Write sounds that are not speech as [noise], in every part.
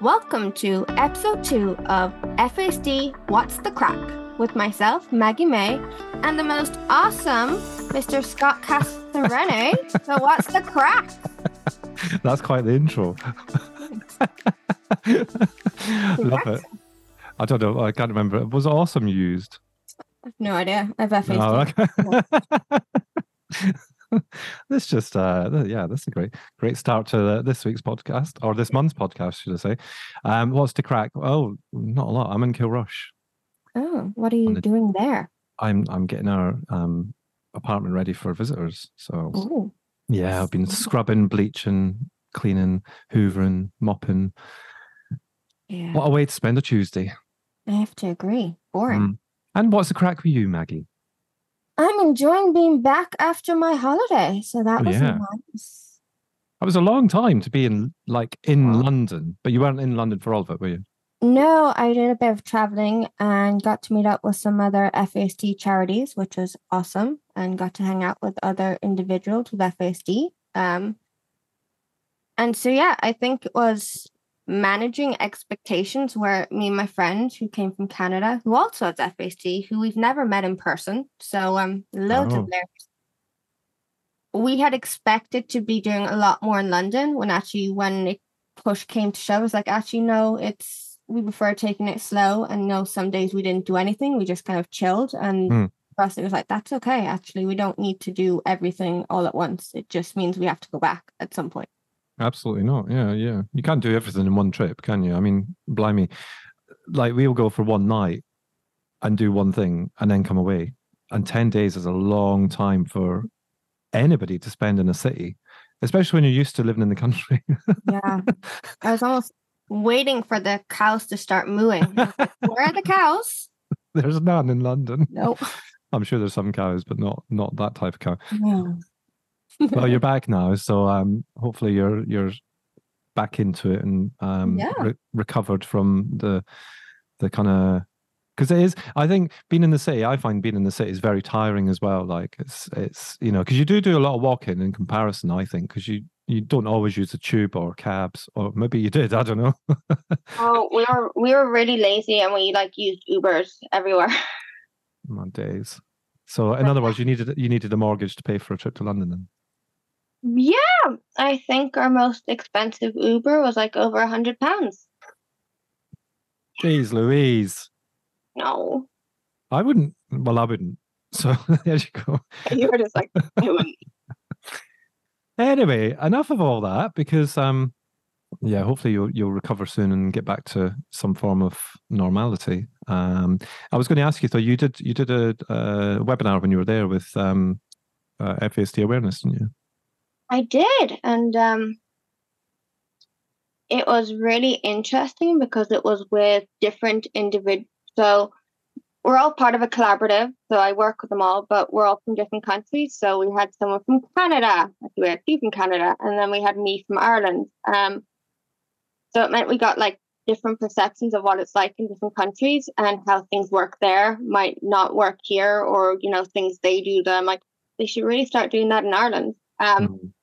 Welcome to episode two of FASD What's the Craic with myself, Maggie May, and the most awesome Mr. Scott Casson-Rennie. so, [laughs] what's the crack? That's quite the intro. [laughs] Love it. I don't know. I can't remember. Was awesome used? No idea. I've FASD. Oh, okay. [laughs] [laughs] this just uh yeah this is a great great start to uh, this week's podcast or this month's podcast should i say um what's to crack oh not a lot i'm in kilrush Oh, what are you the- doing there? i'm i'm getting our um apartment ready for visitors so Oh, yeah i've been scrubbing bleaching cleaning hoovering mopping yeah. what a way to spend a tuesday I have to agree. Boring. Mm. and what's the crack with you maggie I'm enjoying being back after my holiday. So that Oh, was yeah. nice. that was a long time to be in like in Wow. london but you weren't in london for all of it were you No, I did a bit of traveling and got to meet up with some other FASD charities, which was awesome, and got to hang out with other individuals with FASD. Um, and so, yeah, I think it was managing expectations where me and my friend who came from Canada, who also has FASD, who we've never met in person. So, um, loads Oh. of layers. We had expected to be doing a lot more in London when actually, when it push came to shove, was like, actually, no, it's we prefer taking it slow. And no, some days we didn't do anything, we just kind of chilled. And Hmm. for us, it was like, that's okay. Actually, we don't need to do everything all at once. It just means we have to go back at some point. Absolutely not. Yeah, yeah. You can't do everything in one trip, can you? I mean, blimey. Like we'll go for one night and do one thing and then come away. And 10 days is a long time for anybody to spend in a city, especially when you're used to living in the country. Yeah. I was almost waiting for the cows to start mooing. Like, [laughs] Where are the cows? There's none in London. Nope. I'm sure there's some cows, but not not that type of cow. No. Well, you're [laughs] back now, so um hopefully you're you're back into it and um Yeah. re- recovered from the the kind of because it is i think being in the city i find being in the city is very tiring as well like it's it's you know because you do do a lot of walking in comparison i think because you you don't always use a tube or cabs or maybe you did [laughs] i don't know Oh, we were we were really lazy and we like used Ubers everywhere. [laughs] my days so in other words you needed you needed a mortgage to pay for a trip to london then Yeah, I think our most expensive Uber was like over a hundred pounds. jeez louise No, i wouldn't well i wouldn't [laughs] so there you go you were just like, I wouldn't. [laughs] Anyway, enough of all that because um yeah, hopefully you'll you'll recover soon and get back to some form of normality. Um I was going to ask you though, you did you did a, a webinar when you were there with um uh, FASD awareness, didn't you? I did, and um, it was really interesting because it was with different individuals. So we're all part of a collaborative. So I work with them all, but we're all from different countries. So we had someone from Canada, actually we had two from Canada, and then we had me from Ireland. Um, so it meant we got like different perceptions of what it's like in different countries and how things work there might not work here, or you know things they do that I'm like they should really start doing that in Ireland. Um,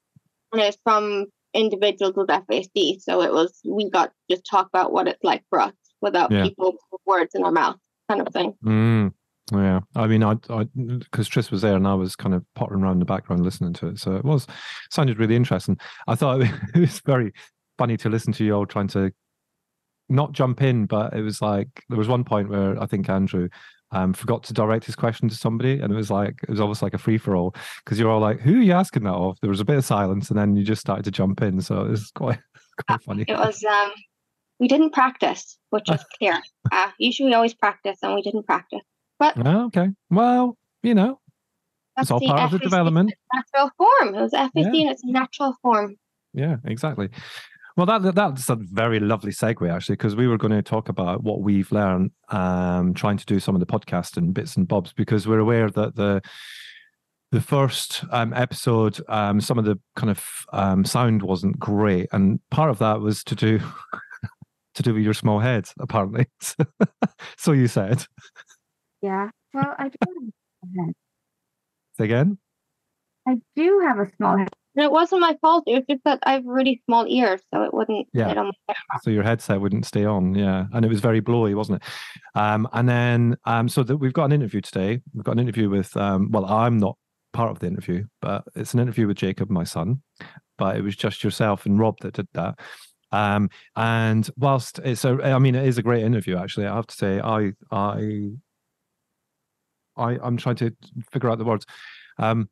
And it's from individuals with FASD. So it was we got to just talk about what it's like for us without Yeah. people with words in our mouth, kind of thing. Mm, yeah, I mean, I, I, because Tris was there and I was kind of pottering around in the background listening to it, so it was sounded really interesting. I thought [laughs] it was very funny to listen to you all trying to not jump in, but it was like there was one point where I think Andrew um forgot to direct his question to somebody, and it was like it was almost like a free for all because you're all like, "Who are you asking that of?" There was a bit of silence, and then you just started to jump in, so it was [laughs] quite quite funny. It was um we didn't practice, which is [laughs] clear. Uh, usually we always practice and we didn't practice. But Oh, okay, well, you know, it's all part of the development. natural form. It was FASD Yeah. in its natural form. Yeah, exactly. Well, that that- that's a very lovely segue actually, because we were going to talk about what we've learned um, trying to do some of the podcast and bits and bobs, because we're aware that the the first um, episode, um, some of the kind of um, sound wasn't great, and part of that was to do [laughs] to do with your small head, apparently. [laughs] so you said. Yeah. Well, I do have a small head. Say again. I do have a small head. And it wasn't my fault. It was just that I have really small ears, so it wouldn't Yeah. on my so your headset wouldn't stay on yeah. And it was very blowy wasn't it? Um and then um so that we've got an interview today. We've got an interview with um well i'm not part of the interview but it's an interview with jacob my son. But it was just yourself and rob that did that. Um and whilst it's a i mean it is a great interview actually i have to say. I i i i'm trying to figure out the words. Um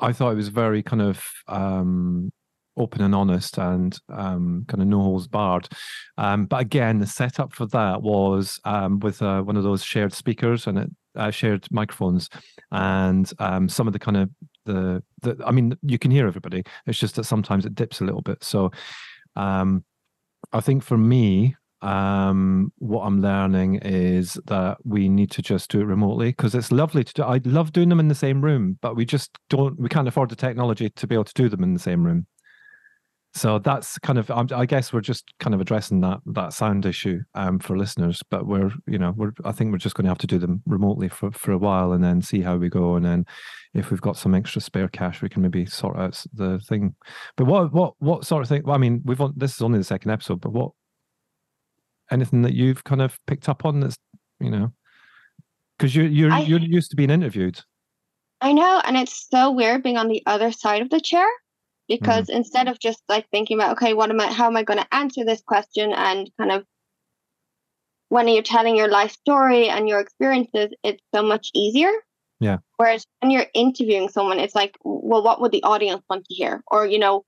i thought it was very kind of um open and honest and um, kind of no holes barred. Um, but again, the setup for that was um, with uh, one of those shared speakers and it, uh, shared microphones, and um, some of the kind of the, the I mean, you can hear everybody. It's just that sometimes it dips a little bit. So um, I think for me, um what i'm learning is that we need to just do it remotely because it's lovely to do i love doing them in the same room but we just don't we can't afford the technology to be able to do them in the same room. So that's kind of I'm- guess we're just kind of addressing that that sound issue um for listeners but we're you know we're i think we're just going to have to do them remotely for for a while and then see how we go and then if we've got some extra spare cash we can maybe sort out the thing. But what what what sort of thing well, i mean we've on this is only the second episode but what anything that you've kind of picked up on that's you know because you you're I- you're used to being interviewed I know, and it's so weird being on the other side of the chair because mm. instead of just like thinking about, okay, what am I, how am I going to answer this question, and kind of when you're telling your life story and your experiences, it's so much easier. Yeah. Whereas when you're interviewing someone, it's like, well, what would the audience want to hear, or you know,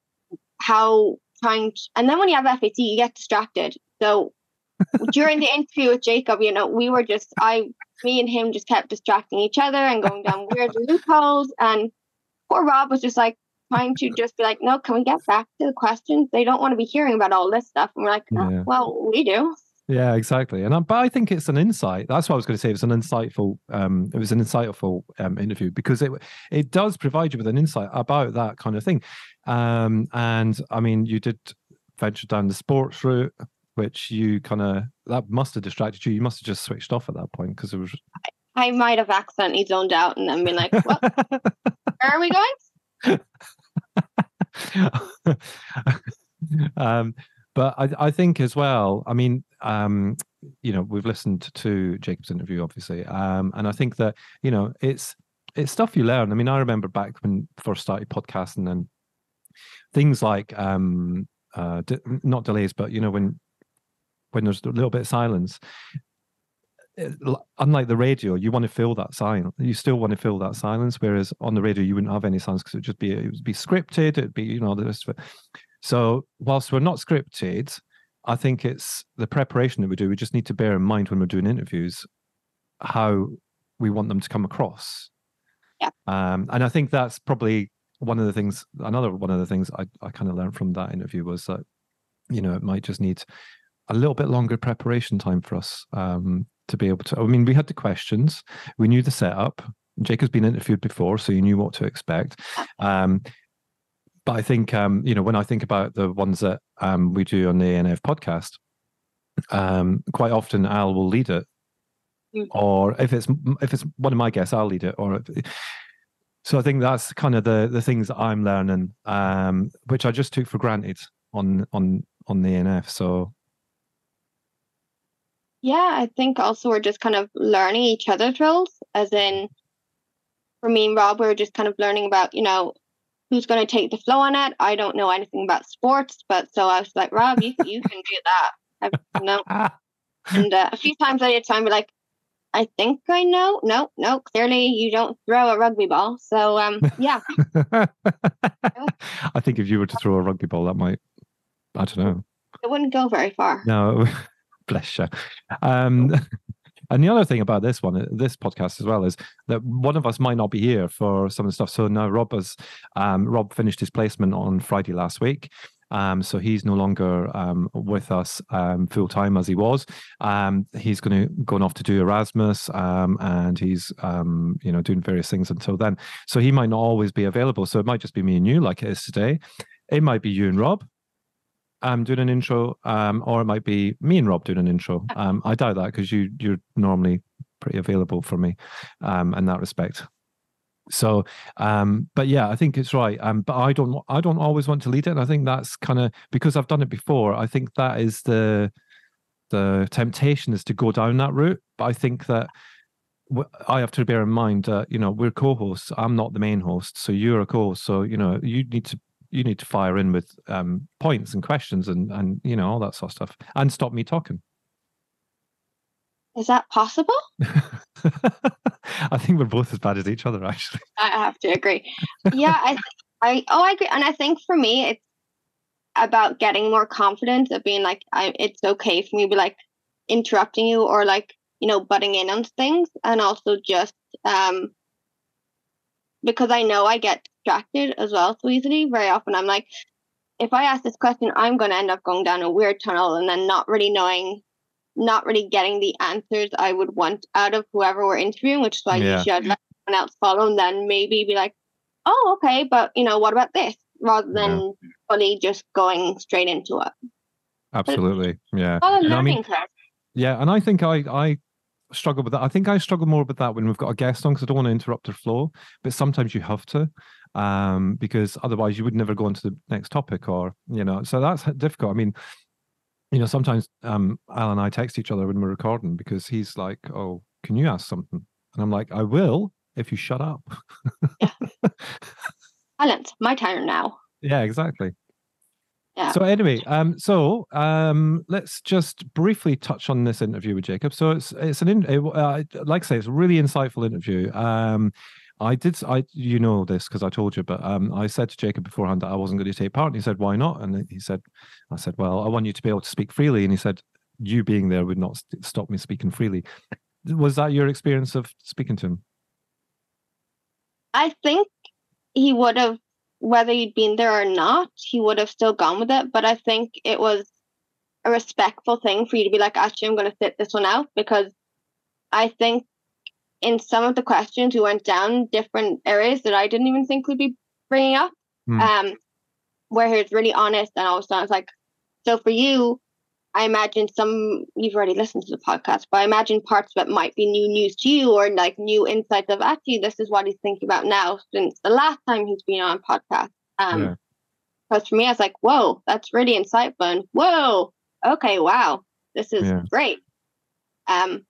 how trying, to, and then when you have FASD, you get distracted. So during the interview with Jacob, you know, we were just I me and him just kept distracting each other and going down weird loopholes. And poor Rob was just like trying to just be like, no, can we get back to the questions? They don't want to be hearing about all this stuff. And we're like, "Oh, Yeah. well, we do. Yeah, exactly. And I, but I think it's an insight. That's what I was going to say. It was an insightful. Um, it was an insightful um, interview because it it does provide you with an insight about that kind of thing. Um, and I mean, you did venture down the sports route, which you kind of that must have distracted you. You must have just switched off at that point because it was. I might have accidentally zoned out and then been like, what? [laughs] Where are we going? [laughs] um, but I, I think as well. I mean, um, you know, we've listened to Jacob's interview, obviously, um, and I think that you know, it's it's stuff you learn. I mean, I remember back when I first started podcasting and things like um, uh, d- not delays, but you know, when when there's a little bit of silence. Unlike the radio, you want to fill that silence. You still want to fill that silence, whereas on the radio you wouldn't have any silence because it would just be it would be scripted. It'd be you know the rest of it. So whilst we're not scripted, I think it's the preparation that we do. We just need to bear in mind when we're doing interviews how we want them to come across. Yeah. Um, and I think that's probably one of the things. Another one of the things I I kind of learned from that interview was that you know it might just need a little bit longer preparation time for us um, to be able to. I mean, we had the questions, we knew the setup. Jake has been interviewed before, so you knew what to expect. Um, but I think um, you know when I think about the ones that um, we do on the ANF podcast, um, quite often Al will lead it, Mm. or if it's if it's one of my guests, I'll lead it. Or if, so I think that's kind of the the things that I'm learning, um, which I just took for granted on on on the ANF. So Yeah, I think also we're just kind of learning each other's roles, as in, for me and Rob, we're just kind of learning about, you know, who's going to take the flow on it. I don't know anything about sports, but so I was like, Rob, you you can do that. I no, [laughs] and uh, a few times I did and be like, I think I know. No, no, clearly you don't throw a rugby ball. So um, [laughs] yeah, I think if you were to throw a rugby ball, that might, I don't know. it wouldn't go very far. No, [laughs] bless you. Um, [laughs] and the other thing about this one, this podcast as well, is that one of us might not be here for some of the stuff. So now Rob has, um, Rob finished his placement on Friday last week. Um, so he's no longer um, with us um, full time as he was. Um, he's going to going off to do Erasmus, um, and he's um, you know doing various things until then. So he might not always be available. So it might just be me and you, like it is today. It might be you and Rob um, doing an intro, um, or it might be me and Rob doing an intro. Um, I doubt that because you you're normally pretty available for me um, in that respect. So, um, but yeah, I think it's right. Um, but I don't, I don't always want to lead it. And I think that's kind of because I've done it before. I think that is the, the temptation is to go down that route. But I think that I have to bear in mind that you know we're co-hosts. I'm not the main host, so you're a co-host. So you know you need to you need to fire in with um, points and questions and and you know all that sort of stuff, and stop me talking. Is that possible? [laughs] I think we're both as bad as each other, actually. I have to agree. Yeah, I, I, oh, I agree, and I think for me, it's about getting more confidence of being like, I, it's okay for me to be like interrupting you or like you know butting in on things, and also just um because I know I get distracted as well so easily. Very often, I'm like, if I ask this question, I'm going to end up going down a weird tunnel and then not really knowing not really getting the answers I would want out of whoever we're interviewing, which is why yeah. usually I'd let someone else follow and then maybe be like, oh, okay, but you know, what about this? Rather than yeah. fully just going straight into it. Absolutely. Yeah. I mean, yeah. And I think I, I struggle with that. I think I struggle more with that when we've got a guest on because I don't want to interrupt their flow, but sometimes you have to um, because otherwise you would never go on to the next topic or, you know, so that's difficult. I mean, you know, sometimes um, Al and I text each other when we're recording because he's like, "Oh, can you ask something?" And I'm like, "I will if you shut up." yeah. Silence. My turn now. [laughs] Yeah, exactly. Yeah. So anyway, um, so um, let's just briefly touch on this interview with Jacob. So it's it's an it, uh, like I say, it's a really insightful interview. Um, I did. I you know this because I told you, but um, I said to Jacob beforehand that I wasn't going to take part, and he said, "Why not?" And he said, "I said, well, I want you to be able to speak freely," and he said, "You being there would not st- stop me speaking freely." Was that your experience of speaking to him? I think he would have, whether he'd been there or not, he would have still gone with it. But I think it was a respectful thing for you to be like, actually, I'm going to sit this one out because I think in some of the questions we went down different areas that I didn't even think we'd be bringing up. Mm. Um, where he was really honest and always was like, so for you, I imagine some you've already listened to the podcast, but I imagine parts of it might be new news to you or like new insights of actually this is what he's thinking about now since the last time he's been on podcast. Um, yeah. because for me, I was like, whoa, that's really insightful. And whoa, okay, wow, this is yeah. great. Um,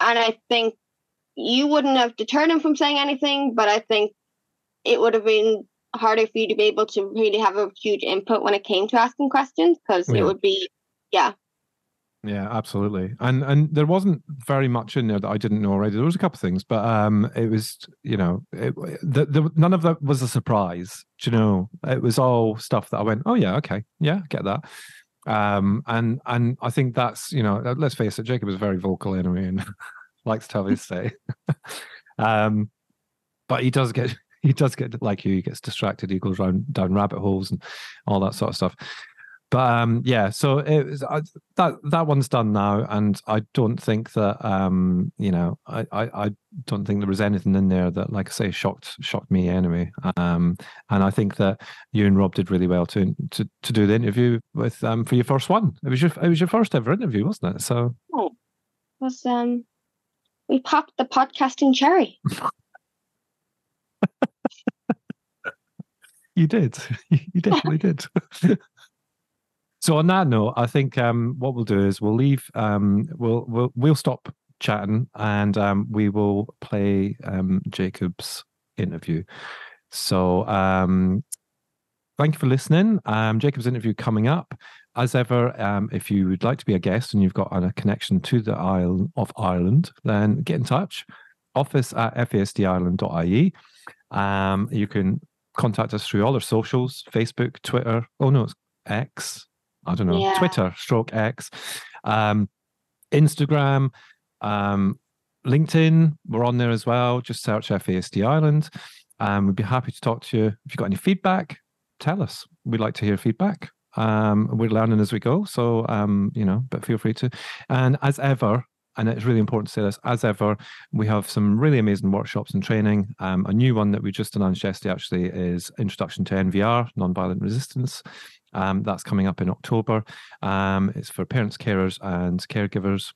and I think you wouldn't have deterred him from saying anything, but I think it would have been harder for you to be able to really have a huge input when it came to asking questions because yeah. it would be, yeah. Yeah, absolutely. And and there wasn't very much in there that I didn't know already. There was a couple of things, but um, it was you know, it, the, the, none of that was a surprise. you know? It was all stuff that I went, oh yeah, okay, yeah, get that. Um, and and I think that's you know, let's face it, Jacob is very vocal anyway, and [laughs] likes to have his [laughs] say. [laughs] um, but he does get he does get like you, he gets distracted, he goes round down rabbit holes and all that sort of stuff. But um, yeah, so it was, I, that that one's done now, and I don't think that um, you know, I, I, I don't think there was anything in there that, like I say, shocked shocked me anyway. Um, and I think that you and Rob did really well to to to do the interview with um for your first one. It was your it was your first ever interview, wasn't it? So oh, was um we popped the podcasting cherry. [laughs] you did. [laughs] You [laughs] definitely did. so on that note, I think um, what we'll do is we'll leave. Um, we'll we'll we'll stop chatting and um, we will play um, Jacob's interview. So um, thank you for listening. Um, Jacob's interview coming up. As ever, um, if you would like to be a guest and you've got a connection to the Isle of Ireland, then get in touch. Office at fasdireland.ie. Um, you can contact us through all our socials Facebook, Twitter. Oh, no, it's X. I don't know. Yeah. Twitter, stroke X. Um, Instagram, um, LinkedIn. We're on there as well. Just search FASD Ireland. Um, we'd be happy to talk to you. If you've got any feedback, tell us. We'd like to hear feedback. Um, we're learning as we go, so um, you know, but feel free to. And as ever, and it's really important to say this, as ever, we have some really amazing workshops and training. Um, a new one that we just announced yesterday actually is Introduction to NVR, Nonviolent Resistance. Um, that's coming up in October. Um, it's for parents, carers, and caregivers.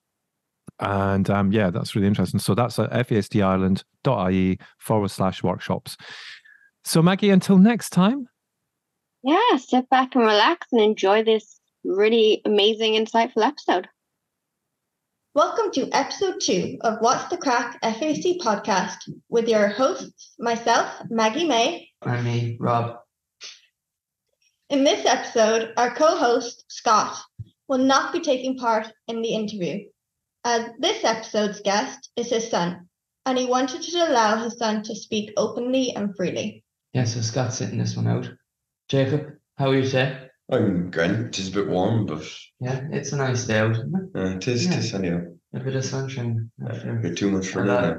And um, yeah, that's really interesting. So that's at fasdireland.ie forward slash workshops. So, Maggie, until next time. Yeah, sit back and relax and enjoy this really amazing, insightful episode. Welcome to episode two of What's the Craic FASD podcast with your hosts, myself, Maggie May. And me, Rob. In this episode, our co host, Scott, will not be taking part in the interview, as this episode's guest is his son, and he wanted to allow his son to speak openly and freely. Yeah, so Scott's sitting this one out. Jacob, how are you today? I'm grand. It is a bit warm, but Yeah, it's a nice day out, isn't it? uh, it is. Yeah. It is anyhow. A bit of sunshine. A after bit too much for a now.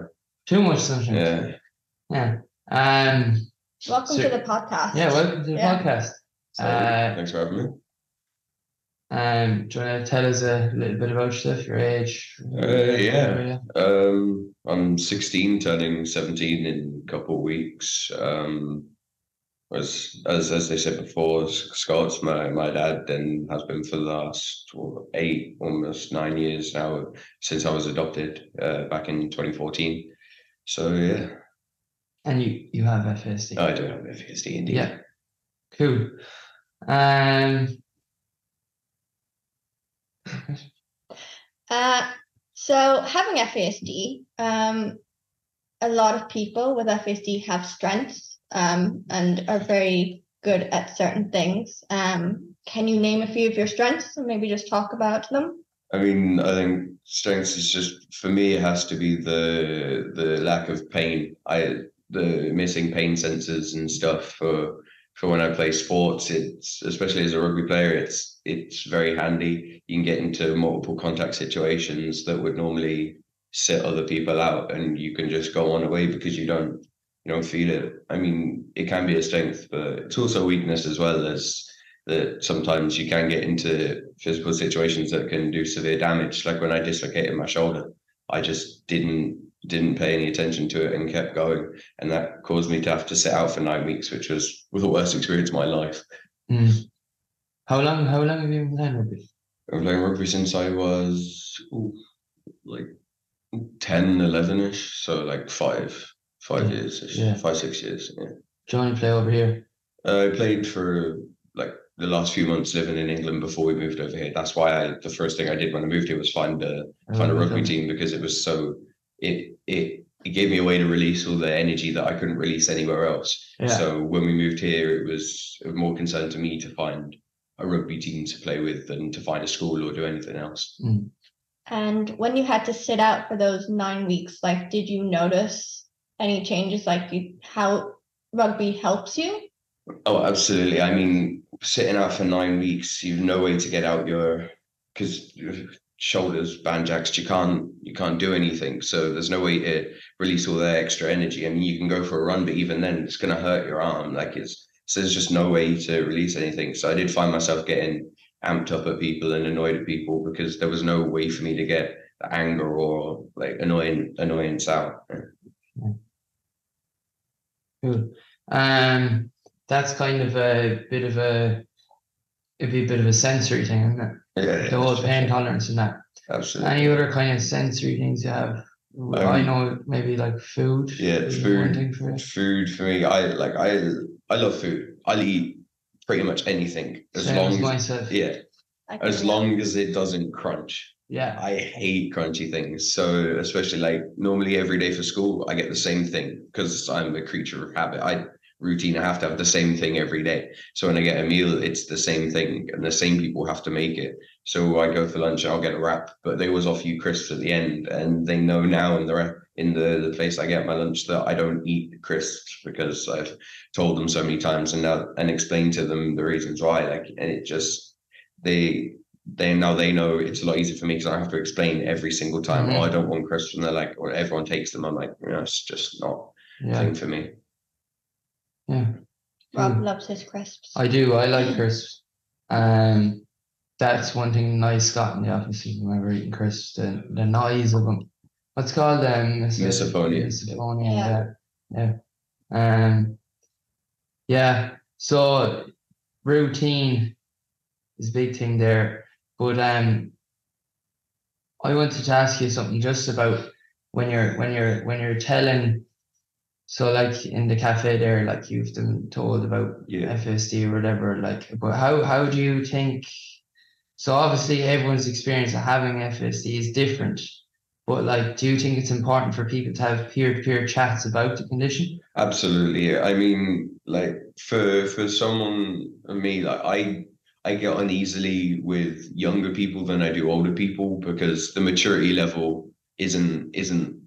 Too much sunshine. Yeah. Yeah. Um, Welcome So- to the podcast. yeah, welcome to the Yeah. podcast. So, Uh, thanks for having me. Um, do you want to tell us a little bit about yourself, your age? Uh, yeah. Um, I'm 16, turning 17 in a couple of weeks. Um, as as as they said before, S- Scott's my my dad, and has been for the last what, eight, almost nine years now since I was adopted uh, back in 2014. So yeah, And you, you have FSD. I do have FSD indeed. Yeah. Cool. Um, Uh, so having FASD, um, a lot of people with FASD have strengths um, and are very good at certain things. Um, can you name a few of your strengths and maybe just talk about them? I mean, I think strengths is just for me. It has to be the the lack of pain. I the missing pain sensors and stuff for for when I play sports. It's especially as a rugby player. It's it's very handy. You can get into multiple contact situations that would normally sit other people out, and you can just go on away because you don't you don't feel it. I mean, it can be a strength, but it's also a weakness as well as that sometimes you can get into physical situations that can do severe damage. Like when I dislocated my shoulder, I just didn't didn't pay any attention to it and kept going, and that caused me to have to sit out for nine weeks, which was the worst experience of my life. mm. How long? How long have you been playing rugby? I've been playing rugby since I was ooh, like 10, 11-ish, so like five five Yeah, years, yeah. five six years. Yeah. Do you only play over here? Uh, I played for like the last few months living in England before we moved over here. That's why I the first thing I did when I moved here was find a find a rugby team because it was so it it it gave me a way to release all the energy that I couldn't release anywhere else. Yeah. So when we moved here, it was more concern to me to find a rugby team to play with than to find a school or do anything else. And when you had to sit out for those nine weeks, like, did you notice any changes, like you, how rugby helps you? Oh, absolutely. I mean, sitting out for nine weeks, you've no way to get out your because your shoulders, banjaxed, you can't you can't do anything. So there's no way to release all that extra energy. I mean, you can go for a run, but even then, it's gonna hurt your arm. Like it's so there's just no way to release anything. So I did find myself getting amped up at people and annoyed at people because there was no way for me to get the anger or like annoying annoyance out. Cool. Um, that's kind of a bit of a it'd be a bit of a sensory thing, isn't it? Yeah, The whole pain tolerance and that. absolutely. Any other kind of sensory things you have? I Um, know maybe like food. Yeah, food. Thing for food for me i like i i love food i'll eat pretty much anything as Same long as as myself. yeah as long as it doesn't crunch Yeah. i hate crunchy things so especially like normally every day for school i get the same thing because i'm a creature of habit i routine i have to have the same thing every day so when i get a meal it's the same thing and the same people have to make it so i go for lunch i'll get a wrap but they always offer you crisps at the end and they know now in the in the, the place I get my lunch that I don't eat crisps because I've told them so many times and now and explained to them the reasons why. Like and it just they they now they know it's a lot easier for me because I don't have to explain every single time. Mhm. Oh, I don't want crisps, and they're like, or everyone takes them. I'm like, you know, it's just not a Yeah. thing for me. Yeah. Rob Mm. loves his crisps. I do. I like crisps. Um, that's one thing nice got in the office is when we were eating crisps. The, the noise of them. What's it called um mis- Misophonia. Misophonia. Yeah. Yeah. Yeah. Um. Yeah. So routine is a big thing there, but um. I wanted to ask you something just about when you're when you're when you're telling. So like in the cafe there, like you've been told about Yeah. FSD or whatever, like, but how how do you think? So obviously everyone's experience of having FSD is different, but like, do you think it's important for people to have peer-to-peer chats about the condition? Absolutely. I mean, like for for someone me, like I I get on easily with younger people than I do older people because the maturity level isn't isn't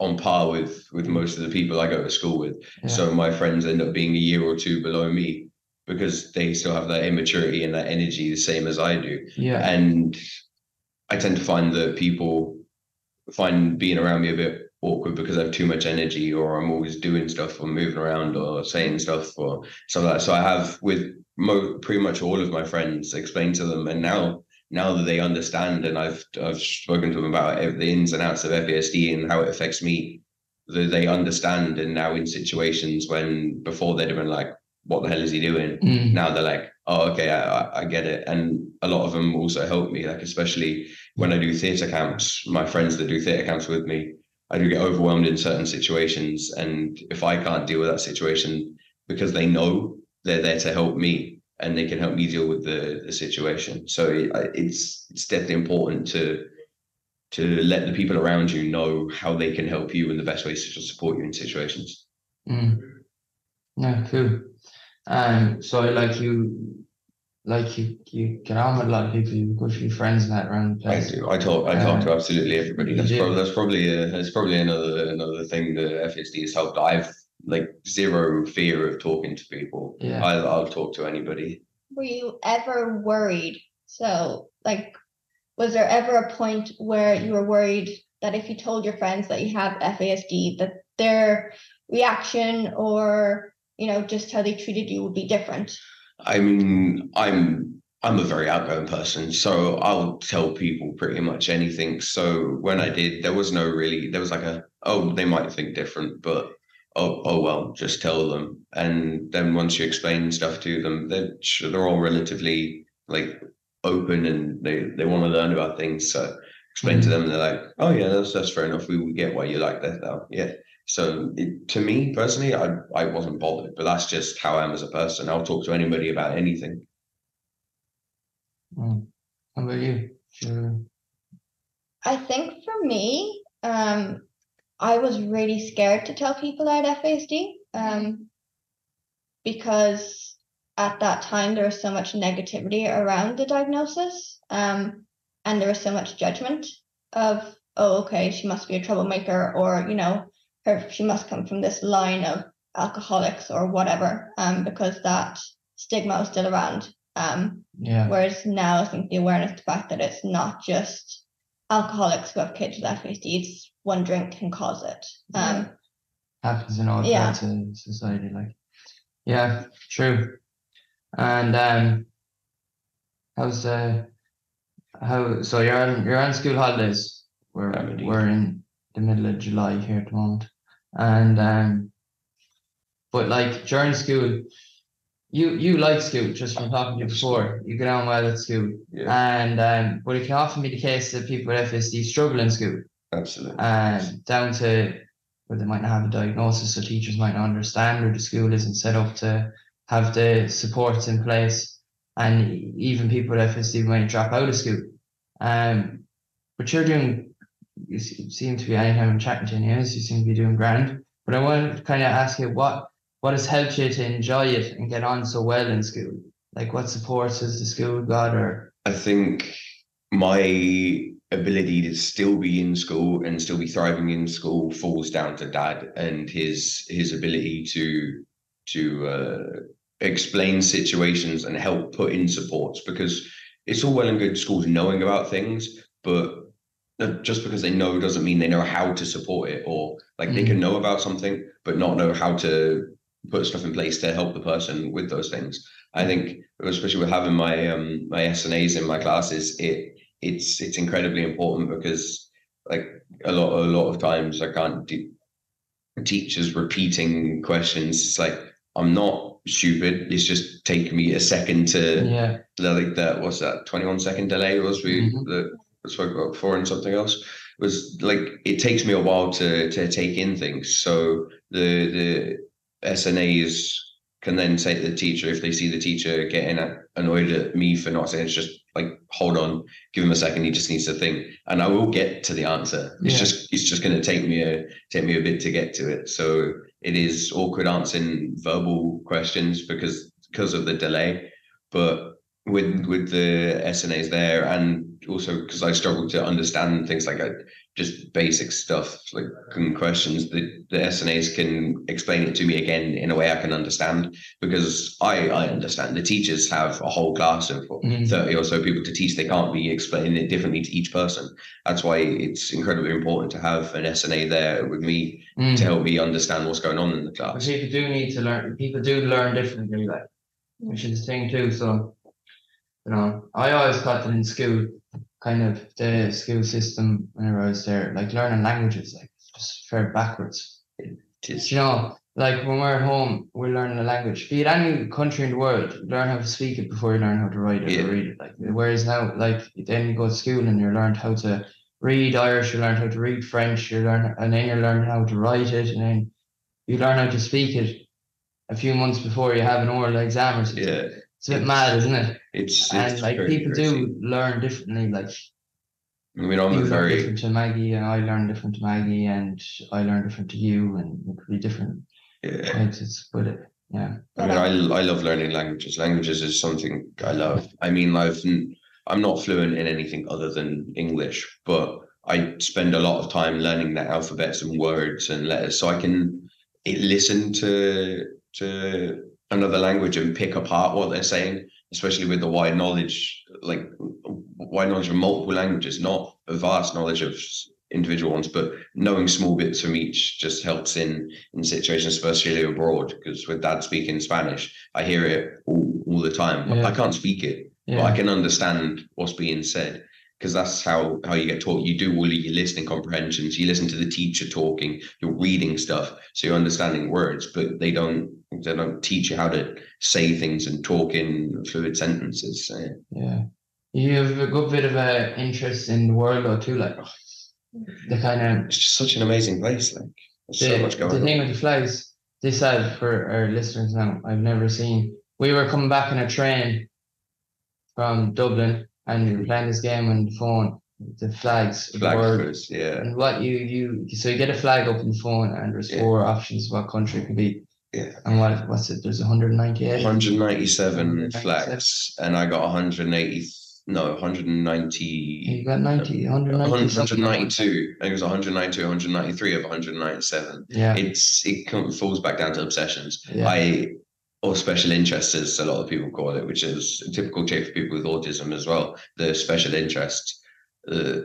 on par with with most of the people I go to school with. Yeah. So my friends end up being a year or two below me because they still have that immaturity and that energy the same as I do. Yeah, And I tend to find that people find being around me a bit awkward because I have too much energy or I'm always doing stuff or moving around or saying stuff or something like that. So I have with mo- pretty much all of my friends explained to them and now now that they understand and I've I've spoken to them about the ins and outs of FASD and how it affects me, that they understand and now in situations when before they'd have been like, what the hell is he doing? Mm, now they're like, oh, okay, I, I- I get it. And a lot of them also help me, like especially when I do theatre camps, my friends that do theatre camps with me, I do get overwhelmed in certain situations. And if I can't deal with that situation, because they know they're there to help me and they can help me deal with the, the situation. So it, it's it's definitely important to to let the people around you know how they can help you and the best ways to support you in situations. mm. Yeah, cool. Um, so like you, like you, you get on with a lot of people. You've got a few friends that around the I do. I talk. I talk to absolutely everybody. That's that's probably a, that's probably another another thing that FSD has helped. I've like zero fear of talking to people. Yeah. I, I'll talk to anybody. Were you ever worried? So, like, was there ever a point where you were worried that if you told your friends that you have FASD, that their reaction or you know just how they treated you would be different? I mean, I'm I'm a very outgoing person, so I'll tell people pretty much anything. So when I did, there was no really there was like a oh they might think different, but oh oh well, just tell them. And then once you explain stuff to them, they're they're all relatively like open and they they want to learn about things. So explain to them, they're like, oh yeah, that's that's fair enough. We, we get why you like that now. Yeah. So it, to me personally, I I wasn't bothered, but that's just how I am as a person. I'll talk to anybody about anything. Mm. How about you? Sure. I think for me, um, I was really scared to tell people I had FASD, um, because at that time there was so much negativity around the diagnosis, um, and there was so much judgment of, oh, okay, she must be a troublemaker, or you know, her she must come from this line of alcoholics or whatever, um, because that stigma was still around. Um, Yeah. Whereas now I think the awareness the fact that it's not just alcoholics who have kids with FASD, it's one drink can cause it. Um, happens in all Yeah. parts of society like yeah true. And um how's uh how so you're on you're on school holidays. We're I'm we're in the middle of july here at the moment. And um but like during school you you like school just from talking to you before you get on well at school Yeah, and um but it can often be the case that people with FSD struggle in school absolutely. and down to where they might not have a diagnosis, so teachers might not understand, or the school isn't set up to have the supports in place, and even people with FSD might drop out of school. Um, but you're doing, you seem to be anytime I'm chatting to you, you seem to be doing grand. But I want to kind of ask you what what has helped you to enjoy it and get on so well in school? Like what supports has the school got, or I think my ability to still be in school and still be thriving in school falls down to dad and his his ability to to uh, explain situations and help put in supports because it's all well and good schools knowing about things but just because they know doesn't mean they know how to support it or like they can know about something but not know how to put stuff in place to help the person with those things i think especially with having my um my SNAs in my classes it it's it's incredibly important because like a lot a lot of times I can't do teachers repeating questions. It's like I'm not stupid. It's just taking me a second to yeah, like that. What's that? Twenty one second delay was we Mhm. the spoke about before and something else was like it takes me a while to to take in things. So the the SNAs can then say to the teacher if they see the teacher getting annoyed at me for not saying it's just like hold on give him a second he just needs to think. And i will get to the answer. It's Yeah. just it's just going to take me a take me a bit to get to it. So it is awkward answering verbal questions because because of the delay. But with with the SNAs there and also because i struggle to understand things like I, just basic stuff like questions the, the SNAs can explain it to me again in a way i can understand because i i understand the teachers have a whole class of Mhm. 30 or so people to teach they can't be explaining it differently to each person that's why it's incredibly important to have an SNA there with me Mm. to help me understand what's going on in the But class people do need to learn. People do learn differently, like which is the thing too. So, you know, I always thought that in school, kind of the school system whenever I was there, like learning languages, like just fair backwards. It is- You know, like when we're at home, we're learning a language. Be it any country in the world, learn how to speak it before you learn how to write it Yeah. or read it. Like whereas now, like then you go to school and you learned how to read Irish, you learn how to read French, you learn and then you learn how to write it, and then you learn how to speak it a few months before you have an oral exam or something. yeah It's a bit mad, isn't it? It's, and it's like people do learn differently. Like i mean i'm you learn very different to Maggie, and I learn different to Maggie, and I learn different to you, and it could be different. yeah It's, but it, yeah. I mean, I, I love learning languages. Languages is something I love. I mean, I've I'm not fluent in anything other than English, but I spend a lot of time learning the alphabets and words and letters, so I can listen to to another language and pick apart what they're saying. Especially with the wide knowledge, like wide knowledge of multiple languages, not a vast knowledge of individual ones, but knowing small bits from each just helps in in situations, especially abroad. Because with dad speaking Spanish, I hear it all, all the time. Yeah. I can't speak it, but I can understand what's being said. Because that's how how you get taught. You do all your listening comprehensions. You listen to the teacher talking. You're reading stuff, so you're understanding words. But they don't they don't teach you how to say things and talk in fluid sentences. So, Yeah. You have a good bit of a interest in the world though too, like the kind of it's just such an amazing place. Like there's the, so much going the on. thing with the flies, This ad for our listeners now, I've never seen. We were coming back in a train from Dublin and were mm-hmm. playing this game on the phone, the flags, of the Flag first, yeah. And what you you so you get a flag up in the phone and there's Yeah. four options what country it could be. Yeah. And what what's it? There's 198. 197 197. flags, and I got 180. No, 190. You got 90, 190 something like that. 192. I think it was 192, 193 of 197. Yeah. It's it falls back down to obsessions. Yeah. I or special interests, as a lot of people call it, which is a typical trait for people with autism as well. The special interest. Uh,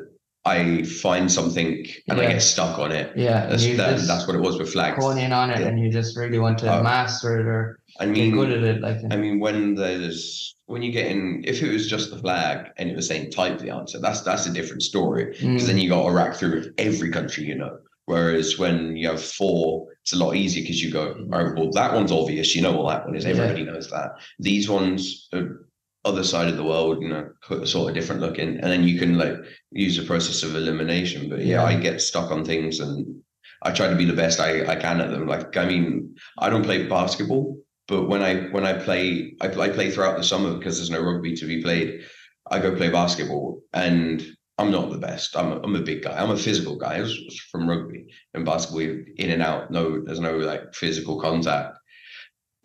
I find something and I get stuck on it. yeah. That's, that, that's what it was with flags. hone in on it Yeah. and you just really want to Uh, master it or I get good at it. Like I mean, when there's when you get in, if it was just the flag and it was saying type the answer, that's that's a different story because Mm, then you got to rack through every country you know. Whereas when you have four, it's a lot easier because you go, all right, well, that one's obvious. You know what that one is. Yeah. Everybody knows that. These ones are other side of the world, you know, put a sort of different look in, and then you can like use a process of elimination. But yeah, Yeah. I get stuck on things and I try to be the best I, I can at them. Like, I mean, I don't play basketball, but when I when I play, I, I play throughout the summer because there's no rugby to be played. I go play basketball, and I'm not the best. I'm a, I'm a big guy. I'm a physical guy. I was from rugby and basketball, in and out. No, there's no like physical contact,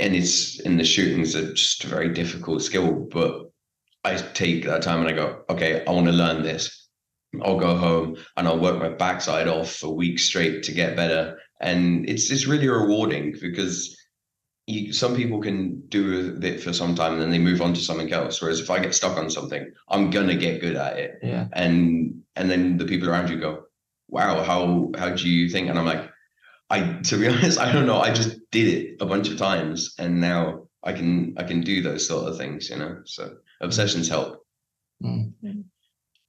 and it's in the shootings are just a very difficult skill. But I take that time and I go, okay, I want to learn this. I'll go home and I'll work my backside off for weeks straight to get better. And it's it's really rewarding because you, some people can do it for some time and then they move on to something else. Whereas if I get stuck on something, I'm gonna get good at it. yeah. And and then the people around you go, Wow, how how do you think? And I'm like, I to be [laughs] honest, I don't know. I just did it a bunch of times and now I can I can do those sort of things, you know. So obsessions help. Mm.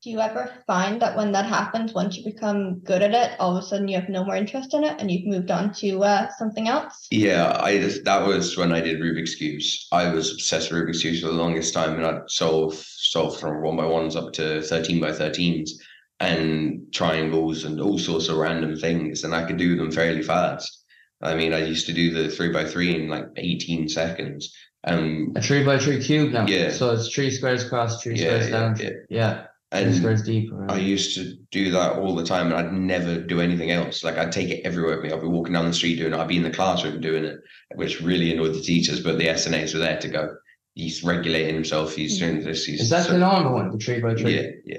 Do you ever find that when that happens, once you become good at it, all of a sudden you have no more interest in it and you've moved on to uh, something else? Yeah, I just that was when I did Rubik's cubes. I was obsessed with Rubik's cubes for the longest time, and I'd solve solve from one by ones up to thirteen by thirteens and triangles and all sorts of random things, and I could do them fairly fast. I mean, I used to do the three by three in like eighteen seconds. Um, A three by three cube now. Yeah. So it's three squares across, three Yeah, squares yeah, down. yeah. Yeah. And deep. or- I used to do that all the time, and I'd never do anything else. Like I'd take it everywhere with me. I'd be walking down the street doing it. I'd be in the classroom doing it, which really annoyed the teachers. But the SNAs were there to go. He's regulating himself. He's hmm. doing this. He's Is that so- the normal one, the three by three? yeah, yeah.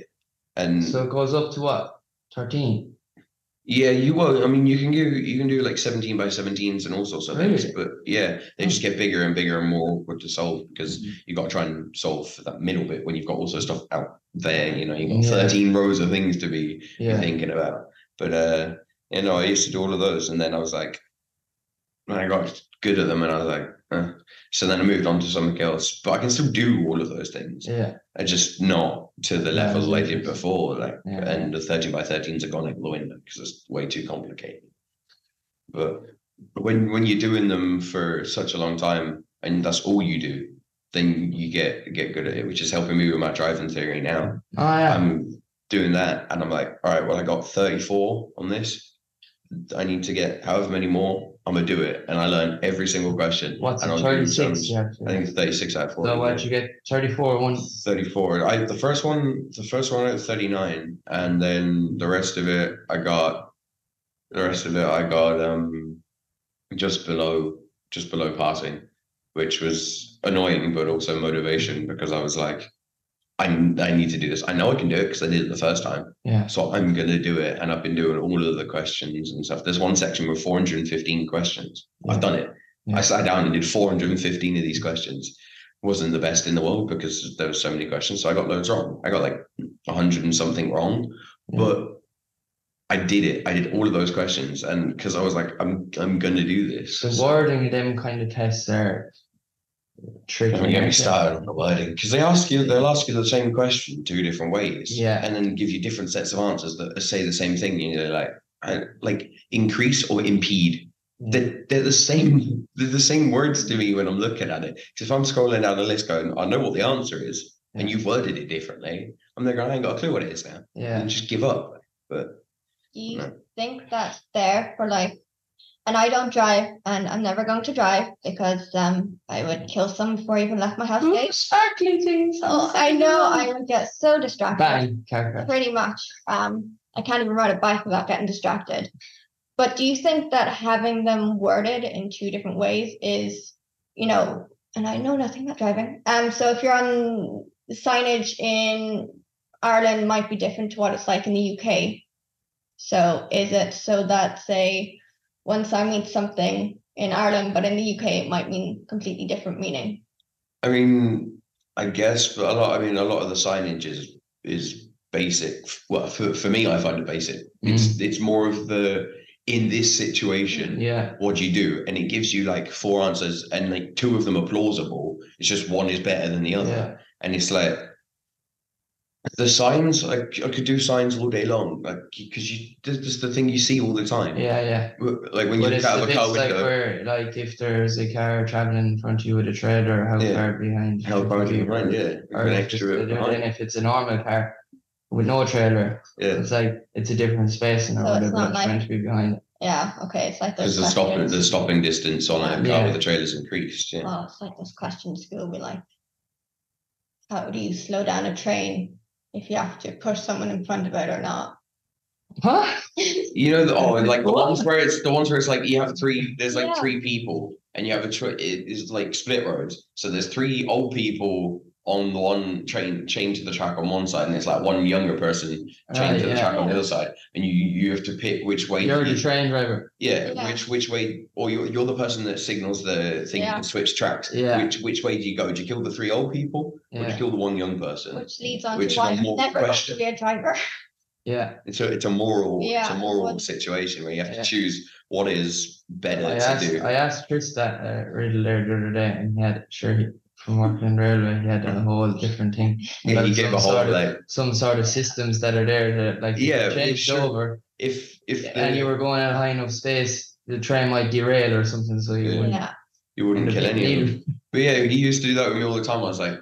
And So it goes up to what? Thirteen. Yeah, you will. I mean, you can do you can do like seventeen by seventeens and all sorts of things. Really? But yeah, they just get bigger and bigger and more awkward to solve because you've got to try and solve for that middle bit when you've got also stuff out there. You know, you've got Yeah. thirteen rows of things to be Yeah. thinking about. But uh, you know, I used to do all of those, and then I was like, when I got good at them, and I was like, so then I moved on to something else. But I can still do all of those things. Yeah. I just not to the Yeah, level I did before. Like, Yeah. and the thirteen by thirteens are gone out the window because it's way too complicated. But when when you're doing them for such a long time, and that's all you do, then you get get good at it, which is helping me with my driving theory now. Oh yeah. I'm doing that and I'm like, all right, well, I got 34 on this. I need to get however many more. I'm gonna do it. And I learned every single question. What's and it? I was doing Thirty some- six. Yeah. I think it's 36 out of 40. So what'd you get? Thirty four. One. 34. I the first one, the first one at 39, and then the rest of it I got the rest of it I got um just below just below passing, which was annoying but also motivation because I was like, I I need to do this. I know I can do it because I did it the first time. Yeah. So I'm gonna do it, and I've been doing all of the questions and stuff. There's one section with 415 questions. I've done it. Yeah. I sat down and did 415 of these questions. Wasn't the best in the world because there were so many questions. So I got loads wrong. I got like 100 and something wrong, Yeah. but I did it. I did all of those questions, and because I was like, I'm I'm gonna do this. The wording of them kind of tests are tricky. Don't get me aren't started on the wording because they ask you, they'll ask you the same question two different ways, Yeah. and then give you different sets of answers that say the same thing. You know, like I, like increase or impede. Mm. They're, they're the same. They're the same words to me when I'm looking at it. Because if I'm scrolling down the list, going, I know what the answer is, and you've worded it differently, I'm there going, I ain't got a clue what it is now, Yeah. and just give up. But Do you No. think that's there for like, and I don't drive and I'm never going to drive because um I would kill someone before I even left my house gate. Sparkly things. Oh, I know I would get so distracted. Bang. Car. Pretty much. Um, I can't even ride a bike without getting distracted. But do you think that having them worded in two different ways is, you know, and I know nothing about driving. Um, so if you're on signage in Ireland might be different to what it's like in the UK. So is it so that say one sign means something in Ireland, but in the UK it might mean completely different meaning? I mean, I guess, but a lot. I mean, a lot of the signage is is basic. Well, for, for me, I find it basic. Mm. It's it's more of the in this situation. Yeah. what do you do? And it gives you like four answers, and like two of them are plausible. It's just one is better than the other, Yeah. and it's like the signs. Like I could do signs all day long, like because you this is the thing you see all the time. Yeah. Yeah. Like when you But look it's out of a car bits like window, where, like, if there's a car traveling in front of you with a trailer, how Yeah. far behind? how far you do you be? run? Yeah, Or an if just, extra then behind. if it's a normal car with no trailer, Yeah, it's like it's a different space and So it's not it's like- meant to be behind it. Yeah, okay. It's like because those the stopping the stopping distance on a car Yeah. with the trailer's increased. Yeah. Oh, it's like those questions school be like, how do you slow down a train if you have to push someone in front of it or not? Huh? [laughs] You know, the, oh, like the ones [laughs] where it's the ones where it's like you have three. There's like Yeah. three people, and you have a tra- it is like split roads. So there's three old people on the one train chained to the track on one side, and it's like one younger person chained Right, to the yeah. track on the other side, and you you have to pick which way. You're you- the train driver. yeah, Yeah. which which way, or you're you're the person that signals the thing you Yeah. can switch tracks. Yeah. Which which way do you go? Do you kill the three old people, or do you kill the one young person? Which leads on Which to why a I'm more never going question. to [laughs] be a driver. Yeah. It's a it's a moral it's Yeah, a moral what- situation where you have Yeah. to choose what is better I to asked, do. I asked Chris that uh, riddle there the other day, and he had sure he from working in railway. He had a whole different thing. Yeah, he About gave a whole sort of- like Some sort of systems that are there that like you Yeah, changed sure. over, if if and you were going at high enough space, the train might derail or something, so you Yeah. wouldn't. Yeah. you wouldn't kill any of them. But yeah, he used to do that with me all the time. I was like,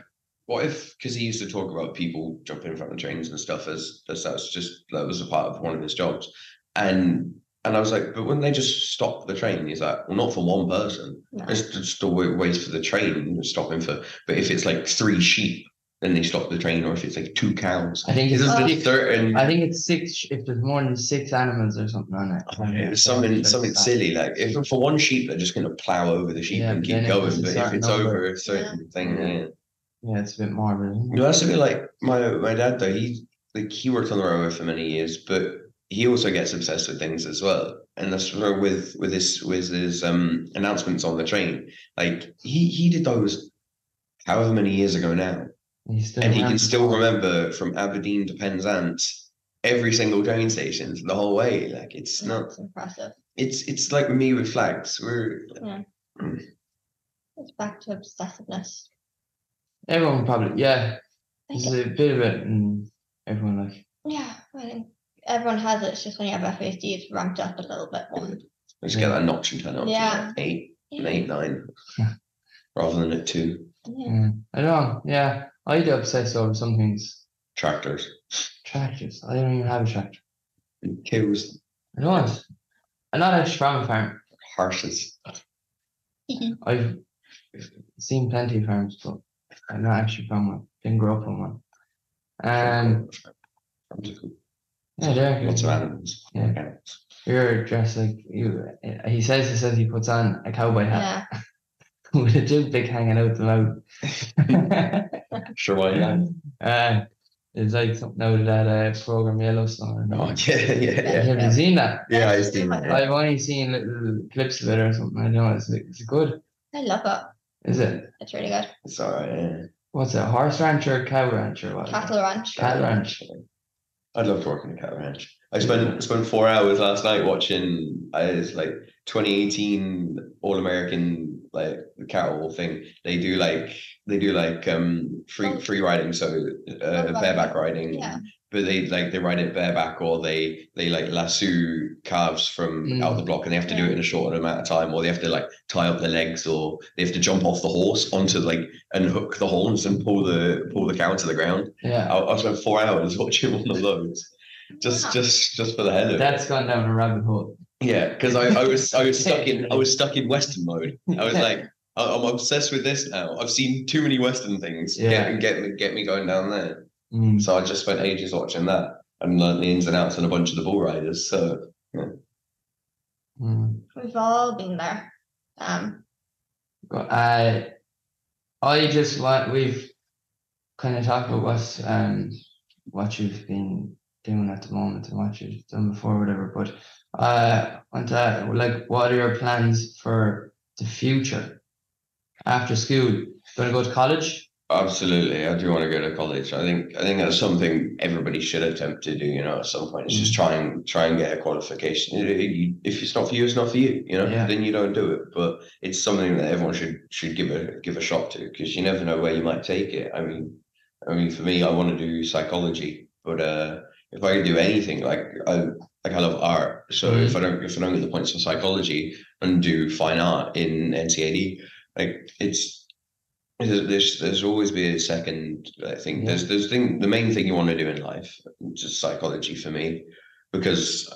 what if? Because he used to talk about people jumping in front of trains and stuff as as that's just that was a part of one of his jobs, and and I was like, but wouldn't they just stop the train? He's like, well, not for one person. No. It's just a wa- waste for the train stopping for. But if it's like three sheep, then they stop the train, or if it's like two cows, I think it's there's six. certain. I think it's six. If there's more than six animals or something on it, Oh, It was something something silly like if for one sheep they're just gonna plow over the sheep Yeah, and keep going, but if it's number. over a certain thing, yeah. Yeah, it's a bit morbid. isn't it? You know, that's a bit like my my dad though. He like he worked on the railway for many years, but he also gets obsessed with things as well. And that's sort of with with his with his um announcements on the train. Like he he did those however many years ago now, He's still and he can still remember from Aberdeen to Penzance every single train station the whole way. Like it's not. That's impressive. It's it's like me with flags. We're [clears throat] It's back to obsessiveness. Everyone probably, yeah. I think There's a bit of it, and everyone like, Yeah, I think everyone has it. It's just when you have FASD, it's ramped up a little bit more. Let's get that notch and turn it up Yeah. to like eight, an Yeah. eight, nine, [laughs] rather than at two. Yeah. yeah. I don't know. Yeah, I do obsess over some things. Tractors, Tractors. I don't even have a tractor. cows, I don't. I'm not actually from a farm. horses. I've seen plenty of farms, but I'm not actually from one. Didn't grow up on one. Um, yeah, there. lots of animals. Yeah. Animals. You're dressed like you. He says he says he puts on a cowboy hat Yeah. [laughs] with a toothpick hanging out the mouth. [laughs] Sure, why not? [laughs] uh, it's like something out of that uh, program Yellowstone. Oh yeah, yeah, yeah. Have you seen that? Yeah, I've seen that. I've only seen little clips of it or something. I don't know. It's it's good. I love it. Is it? It's really good. It's alright. What's it? Horse ranch or cow ranch or what? Cattle ranch. Cattle ranch. I'd love to work in a cattle ranch. I spent spent four hours last night watching. Uh, Was like 2018 All American like the cattle thing. They do like they do like um free Oh. free riding, so uh, right. bareback riding. Yeah. But they like they ride it bareback or they they like lasso calves from Mm. out the block and they have to do it in a short amount of time or they have to like tie up their legs or they have to jump off the horse onto like and hook the horns and pull the pull the cow to the ground. Yeah. I, I spent four hours [laughs] watching one of those. Just Wow. just just for the hell of it. That's gone down a rabbit hole. Yeah, because I, I was I was stuck in I was stuck in Western mode. I was like, [laughs] I- I'm obsessed with this now. I've seen too many Western things. Yeah. Get get me get me going down there. Mm. So I just spent ages watching that and learned the ins and outs and a bunch of the bull riders. So Mm. We've all been there. Um, Go- I I just want we've kind of talked about what um what you've been doing at the moment and what you've done before, whatever. But uh, want to like, what are your plans for the future after school? Going to go to college? absolutely, I do want to go to college. I think I think that's something everybody should attempt to do. You know, at some point, it's just try and try and get a qualification. You you- If it's not for you, it's not for you. You know, Yeah. then you don't do it. But it's something that everyone should should give a give a shot to because you never know where you might take it. I mean, I mean, for me, I want to do psychology, but uh, if I could do anything, like I like I love art, so mm. if I don't if I don't get the points for psychology and do fine art in NCAD, like it's there's there's, there's always be a second. I think Yeah. there's there's thing the main thing you want to do in life, just psychology for me, because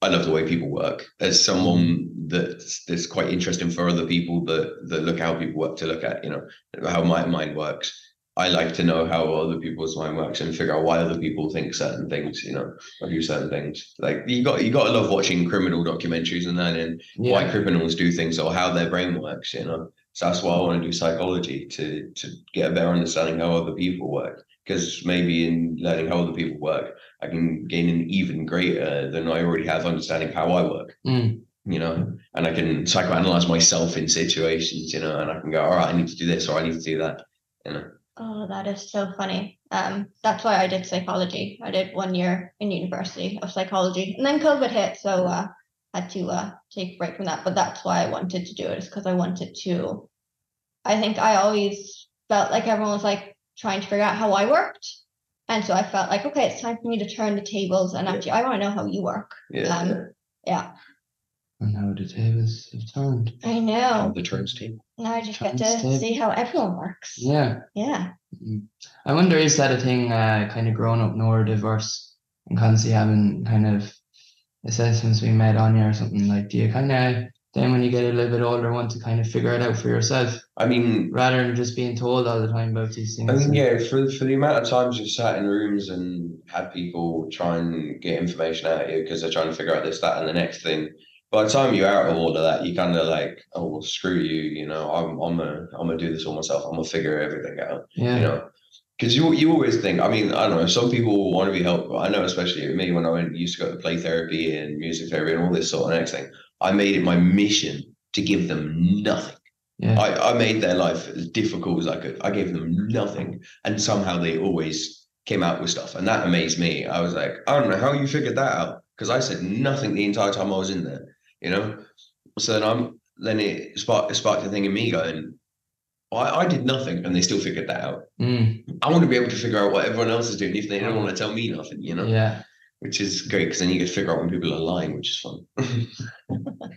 I love the way people work. As someone mm. that's that's quite interesting for other people that that look how people work to look at, you know, how my mind works. I like to know how other people's mind works and figure out why other people think certain things, you know, or do certain things. Like you got you got to love watching criminal documentaries and learning why criminals do things or how their brain works, you know. So that's why I want to do psychology to to get a better understanding how other people work. Because maybe in learning how other people work, I can gain an even greater than I already have understanding how I work. Mm. You know, and I can psychoanalyze myself in situations, you know, and I can go, all right, I need to do this or I need to do that. You know. Oh, that is so funny. Um, that's why I did psychology. I did one year in university of psychology, and then COVID hit, so uh, had to uh, take a break from that. But that's why I wanted to do it, is because I wanted to. I think I always felt like everyone was like trying to figure out how I worked. And so I felt like, okay, it's time for me to turn the tables and Yeah. actually I want to know how you work. Yeah. Um, yeah, And how the tables have turned. I know. the turns table. Now I just get to Transtable. see how everyone works. Yeah. Yeah. Mm. I wonder is that a thing uh, kind of growing up neurodiverse and constantly having kind of assessments being made on you or something like do you kind of then when you get a little bit older want to kind of figure it out for yourself I mean, rather than just being told all the time about these things I mean, yeah, for for the amount of times you've sat in rooms and had people try and get information out of you because they're trying to figure out this, that, and the next thing. By the time you're out of all of that, you kind of like, oh, well, screw you. You know, I'm I'm gonna I'm gonna do this all myself. I'm gonna figure everything out. yeah You know, because you you always think. I mean, I don't know. Some people want to be helped. I know, especially me when I went, used to go to play therapy and music therapy and all this sort of next thing. I made it my mission to give them nothing. yeah I, I made their life as difficult as I could. I gave them nothing, and somehow they always came out with stuff, and that amazed me. I was like, I don't know how you figured that out because I said nothing the entire time I was in there, you know. So then I'm then it sparked it sparked the thing in me going, I, I did nothing, and they still figured that out. Mm, I want to be able to figure out what everyone else is doing if they don't want to tell me nothing, you know. yeah Which is great because then you get to figure out when people are lying, which is fun. [laughs]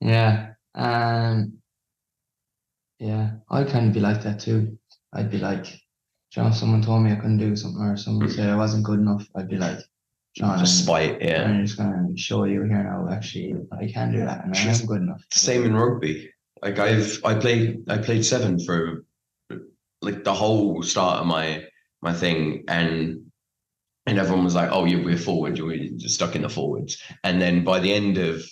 yeah um yeah I'd kind of be like that too I'd be like John if someone told me I couldn't do something or someone said I wasn't good enough I'd be like John For um, spite, yeah. I'm just gonna show you here now. Actually, I can do that, and I am good enough. Same in rugby. Like I've I played I played seven for like the whole start of my my thing and and everyone was like, oh, you we're forward, you're just stuck in the forwards. And then by the end of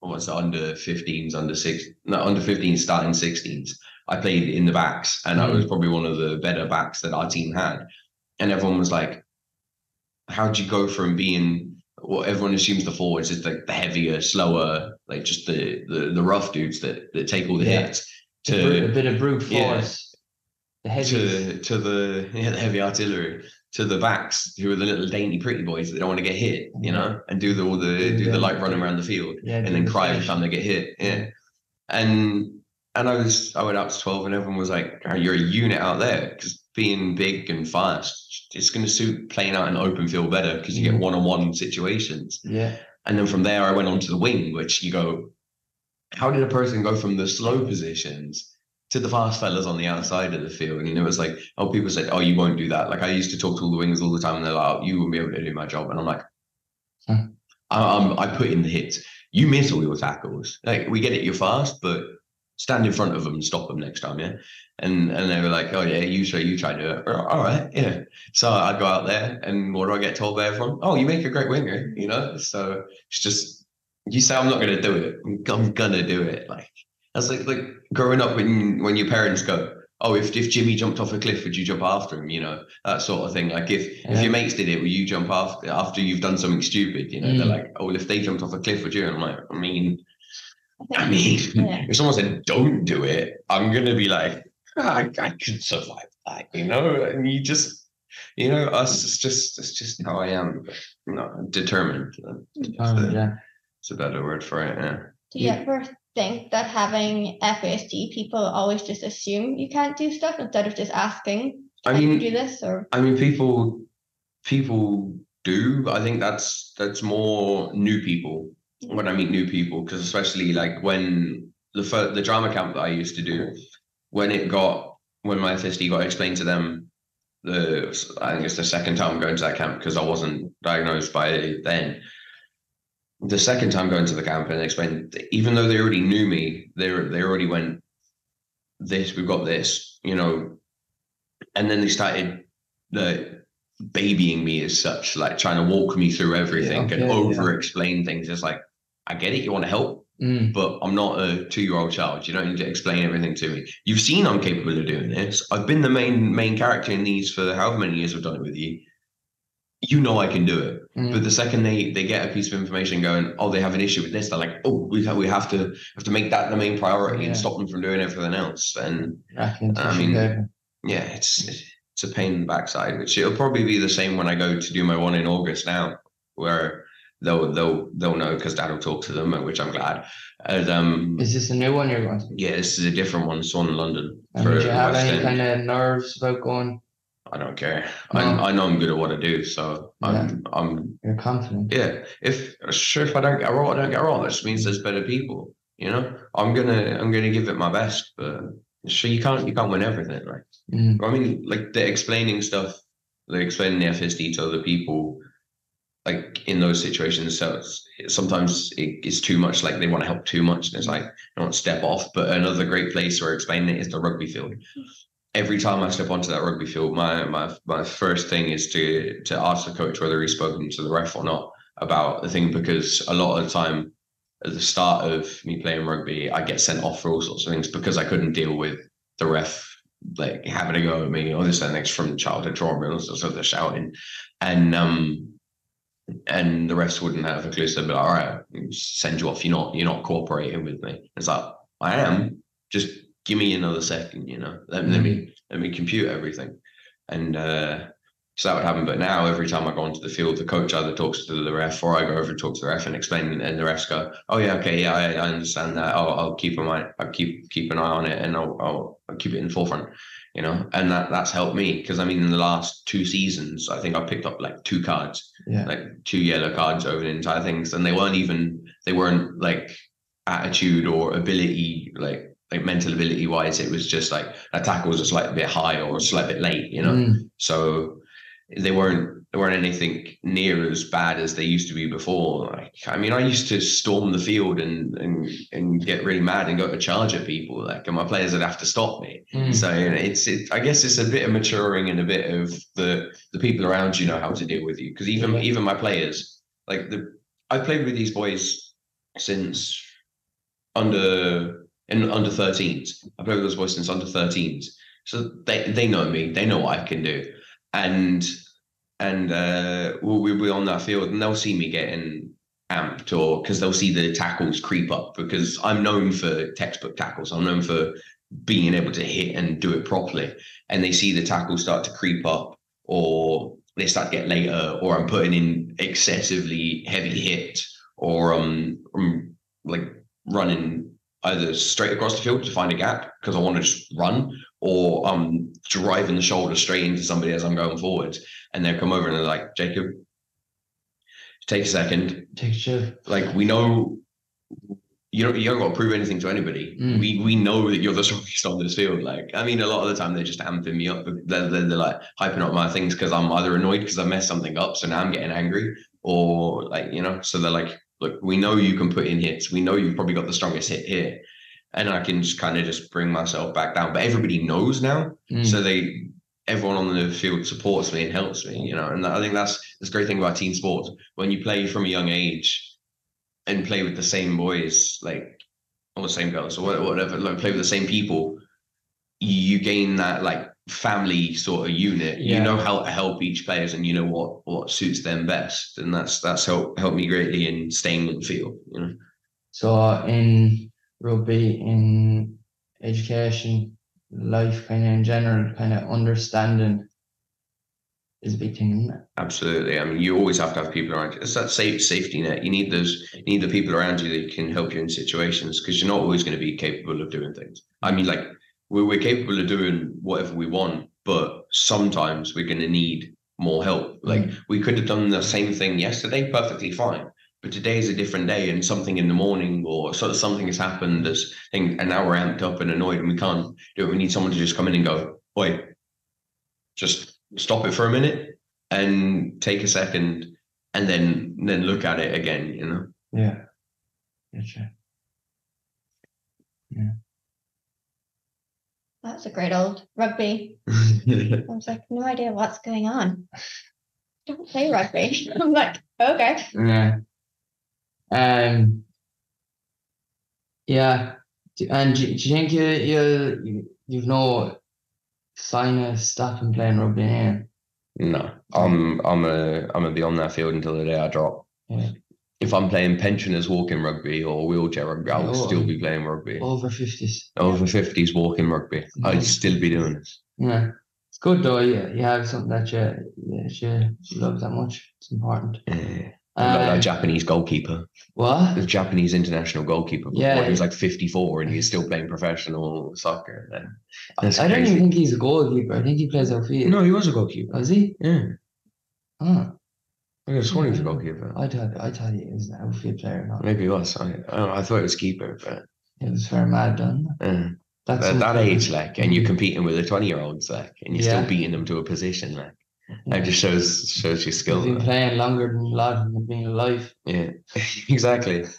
what was it, under 15s, under six, no, under 15s, starting 16s, I played in the backs, and I hmm. was probably one of the better backs that our team had. And everyone was like, how'd you go from being what everyone assumes the forwards is like the heavier, slower, like just the the, the rough dudes that that take all the Yeah. hits A bru- a bit of brute yeah. force. The heavy. to to the yeah, the heavy artillery to the backs who are the little dainty pretty boys that don't want to get hit, you know, mm-hmm. and do the all the Do do the the- like running around the field Yeah, and then the cry every time they get hit. Yeah. And and I was I went up to 12 and everyone was like, "Oh, you're a unit out there because being big and fast, it's going to suit playing out in open field better because you get Mhm. one-on-one situations. Yeah. And then from there, I went on to the wing, which you go, how did a person go from the slow positions to the fast fellas on the outside of the field? And it was like, oh, people said, oh, you won't do that. Like I used to talk to all the wingers all the time, and they're like, oh, you won't be able to do my job. And I'm like, Huh. I, I'm, I put in the hits. You miss all your tackles. Like we get it, you're fast, but stand in front of them and stop them next time, yeah. And and they were like, oh yeah, you try, you try to do it. All right, yeah. So I'd go out there, and what do I get told by everyone? Oh, you make a great winger, you know. So it's just you say I'm not going to do it. I'm gonna do it. Like that's like like growing up when when your parents go, oh, if if Jimmy jumped off a cliff, would you jump after him? You know that sort of thing. Like if if your mates did it, will you jump after after you've done something stupid? You know, they're Mm. like, oh, well, if they jumped off a cliff, would you? And I'm like, I mean, I I mean, Yeah. if someone said don't do it, I'm gonna be like, "Ah, I, I could survive that, you know. And you just, you know, us. It's just, it's just how I am. You know, determined. It's, Oh, a, yeah. it's a better word for it. Yeah. Do you Yeah. ever think that having FASD people always just assume you can't do stuff instead of just asking, I can you mean, do this? Or I mean, people, people do. I think that's that's more new people when I meet new people, because especially like when the fir- the drama camp that I used to do, when it got when my FSD got explained to them, the I think it's the second time going to that camp because I wasn't diagnosed by then. The second time going to the camp and explained, even though they already knew me, they they already went, this we've got this, you know, and then they started the babying me as such, like trying to walk me through everything okay, and yeah. over explain things. It's like, I get it, you want to help, Mm, but I'm not a two year old child. You don't need to explain everything to me. You've seen I'm capable of doing this. I've been the main main character in these for however many years I've done it with you. You know I can do it. mm, But the second they they get a piece of information going, oh, they have an issue with this, they're like, oh, we have, we have to have to make that the main priority Yeah. and stop them from doing everything else. And racking I mean, paper. yeah, it's it's a pain in the backside, which it'll probably be the same when I go to do my one in August now, where they'll they'll they'll know because Dad will talk to them, which I'm glad. And, um, Is this a new one you're going to? yeah, this is a different one. Swan London. And for did you have any kind of nerves about going? I don't care. No. I I know I'm good at what I do, so I'm I'm You're confident. yeah. If sure, if I don't get wrong, I don't get wrong. That just means there's better people. You know, I'm gonna I'm gonna give it my best, but sure you can't you can't win everything, right? Mm. I mean, like the explaining stuff, like explaining the FSD to other people, like in those situations. So sometimes it, it's too much. Like they want to help too much, and it's like I don't step off. But another great place where explaining it is the rugby field. Every time I step onto that rugby field, my my my first thing is to to ask the coach whether he's spoken to the ref or not about the thing because a lot of the time at the start of me playing rugby, I get sent off for all sorts of things because I couldn't deal with the ref like having a go at me or this and next from childhood trauma and all sorts of the shouting. And um and the refs wouldn't have a clue. So they'd be like, all right, send you off. You're not you're not cooperating with me. It's like, I am. Just give me another second, you know. Let, let me let me compute everything. And uh so that would happen. But now every time I go onto the field, the coach either talks to the ref or I go over and talk to the ref and explain and the refs go, Oh yeah, okay, yeah, I, I understand that. I'll, I'll keep an eye I'll keep keep an eye on it and I'll I'll, I'll keep it in the forefront. You know, and that that's helped me because I mean in the last two seasons, I think I picked up like two cards Yeah. like two yellow cards over the entire things, and they weren't even they weren't like attitude or ability like like mental ability wise. It was just like a tackle was a slight bit high or a slight bit late, you know. Mm. So they weren't they weren't anything near as bad as they used to be before. Like I mean, I used to storm the field and and and get really mad and go to charge at people. Like and my players would have to stop me. Mm. So you know, it's it, I guess it's a bit of maturing and a bit of the the people around you know how to deal with you because even even my players like the I've played with these boys since under in under 13s. I've played with those boys since under 13s. So they they know me. They know what I can do, and and uh, we'll, we'll be on that field and they'll see me getting amped or because they'll see the tackles creep up because I'm known for textbook tackles. I'm known for being able to hit and do it properly. And they see the tackles start to creep up or they start to get later or I'm putting in excessively heavy hits or um I'm like running either straight across the field to find a gap because I want to just run or I'm driving the shoulder straight into somebody as I'm going forward and they'll come over and they're like, Jacob, take a second, Take a chill. like we know you don't you don't got to prove anything to anybody. Mm. We we know that you're the strongest on this field. Like I mean, a lot of the time they're just amping me up. They're, they're, they're like hyping up my things because I'm either annoyed because I messed something up, so now I'm getting angry, or like you know, so they're like, look, we know you can put in hits. We know you've probably got the strongest hit here, and I can just kind of just bring myself back down. But everybody knows now, Mm. so they everyone on the field supports me and helps me you know and i think that's that's the great thing about team sports when you play from a young age and play with the same boys like or the same girls or whatever like play with the same people you gain that like family sort of unit Yeah. you know how to help each players and you know what what suits them best and that's that's helped helped me greatly in staying on the field you know So uh, in rugby, in education, life, kind of in general, kind of understanding is a big thing. Absolutely. I mean, you always have to have people around you. It's that safe safety net. You need those. You need the people around you that can help you in situations because you're not always going to be capable of doing things. I mean, like we're we're capable of doing whatever we want, but sometimes we're going to need more help. Like mm. we could have done the same thing yesterday, perfectly fine. But today is a different day, and something in the morning or sort of something has happened. This thing, and now we're amped up and annoyed, and we can't do it. We need someone to just come in and go, "Wait, just stop it for a minute and take a second and then then look at it again you know Yeah. Gotcha. Yeah. That's a great old rugby. [laughs] I was like, no idea what's going on. Don't play rugby. [laughs] I'm like, okay. Yeah. Um. Yeah. And do, do you think you you you- you've no sign of stopping playing rugby now? no i'm i'm a i'm gonna be on that field until the day i drop Yeah. if i'm playing pensioners walking rugby or wheelchair rugby i'll Oh, still be playing rugby Over fifties. over 50s walking rugby i'd still be doing this Yeah. It's good though. You, you have something that you that you, you love that much. It's important. Yeah. Like Uh, that Japanese goalkeeper, what? the Japanese international goalkeeper. Yeah. Yeah, he was like 54 and he's still playing professional soccer. Then that's I don't even think he's a goalkeeper. I think he plays outfield. No, he was a goalkeeper. Was he? Yeah, Oh, I guess he was a goalkeeper. I thought I thought he was an outfield player. Not. Maybe he was. I, I, I thought it was keeper, but It was very mad done. uh, That's at that age, like, and you're competing with a 20 year olds, like, and you're Yeah. still beating them to a position, like, Yeah. just shows shows your skill. He's been playing longer than a lot of them have been alive. Yeah, [laughs] exactly. This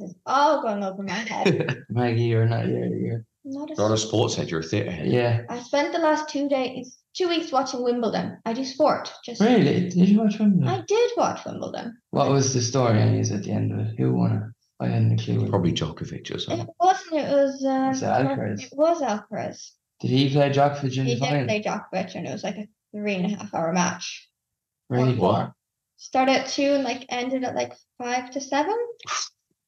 is all going over my head. [laughs] Maggie, you're not you're, you're Not a Not a sports head, you're a theatre head. yeah. I spent the last two days, two weeks watching Wimbledon. I do sport. Just Really? Did you watch Wimbledon? I did watch Wimbledon. What was the story anyways at the end of it? Who won it? I hadn't a clue. Probably Djokovic or something. It something. wasn't. It was. Um, Was it Alcaraz? It was Alcaraz. Did he play Djokovic in He the did final? play Djokovic, and it was like a three and a half hour match. Really? What? Started at two and like ended at like five to seven.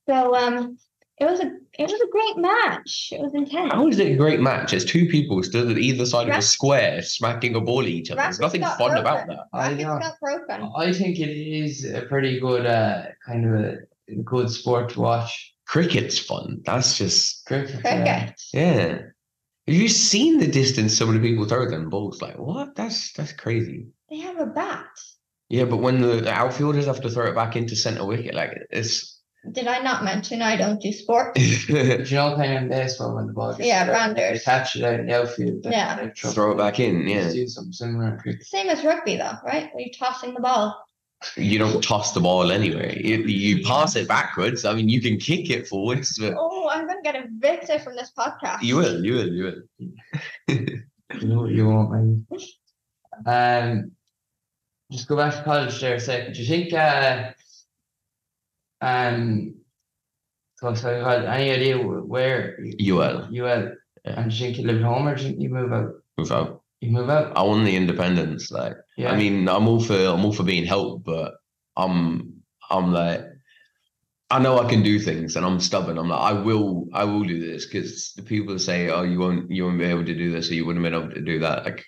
So um, it was a it was a great match. It was intense. How is it a great match? It's two people stood at either side of a square smacking a ball at each other. There's nothing got fun about broken. that. I Rackets know. got broken. I think it is a pretty good uh, kind of a good sport to watch. Cricket's fun. That's just Cricket. yeah. Cricket. yeah. Have you seen the distance some of the people throw them balls? Like what? That's that's crazy. They have a bat. Yeah, but when the, the outfielders have to throw it back into centre wicket, like it's Did I not mention I don't do sport? But you know, kind of in baseball when the ball gets Yeah, thrown, rounders. They catch it out in the outfield. Yeah. they throw, throw it back in. Yeah, do something similar. Same as rugby though, right? Where you're tossing the ball. You don't toss the ball anyway. You, you pass it backwards. I mean, you can kick it forwards, but Oh, I'm gonna get evicted from this podcast. you will, you will, you will. [laughs] You know what you want, man. Um, just go back to college there a second. Do you think, uh, um, so, so you had any idea where you UL. you at? Yeah. And do you think you live at home or do you think you move out? Move out. You move out? I want the independence. Like, Yeah. I mean, I'm all for I'm all for being helped, but I'm I'm like I know I can do things, and I'm stubborn. I'm like I will I will do this because the people say, oh, you won't you won't be able to do this, or you wouldn't have been able to do that. Like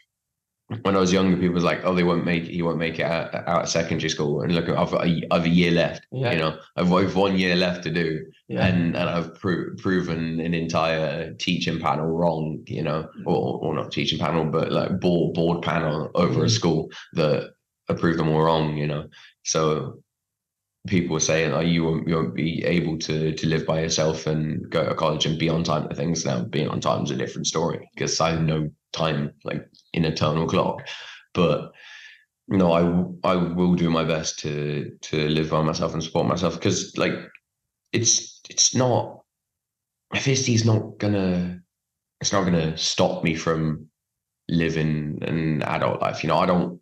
when I was younger, people was like, oh, they won't make he won't make it out, out of secondary school, and look, I've got a, I've a year left. Yeah. You know, I've, I've one year left to do, yeah. and and I've pro- proven an entire teaching panel wrong, you know, or or not teaching panel, but like board board panel over a Mhm. school that approved them all wrong, you know. So people were saying, "Oh, you won't you won't be able to to live by yourself and go to college and be on time to things." Now, being on time is a different story because I know time like an eternal clock, but. No, I will do my best to to live by myself and support myself because like it's it's not FSD is not gonna it's not gonna stop me from living an adult life. You know, I don't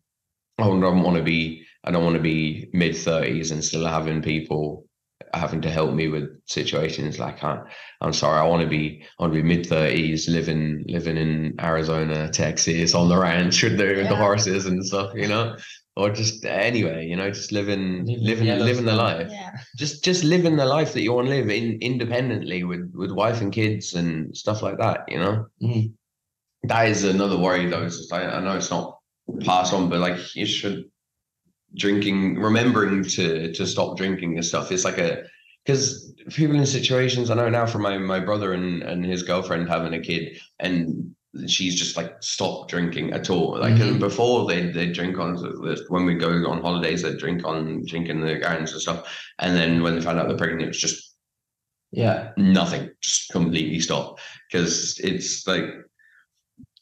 I don't want to be I don't want to be mid thirties and still having people having to help me with situations like I, I'm sorry, I want to be I want to be mid thirties living living in Arizona, Texas on the ranch [laughs] with the, the horses and stuff, you know. Or just anyway, you know, just living Living living living the life Yeah. just just living the life that you want to live in independently with with wife and kids and stuff like that you know Mhm. that is another worry though it's just, I, I know it's not passed on but like you should drinking remembering to to stop drinking and stuff it's like a because people in situations i know now from my my brother and and his girlfriend having a kid and she's just like stopped drinking at all like Mhm. before they they drink on when we go on holidays they drink on drinking the gardens and stuff and then when they found out they're pregnant, it was just Yeah. nothing, just completely stop Because it's like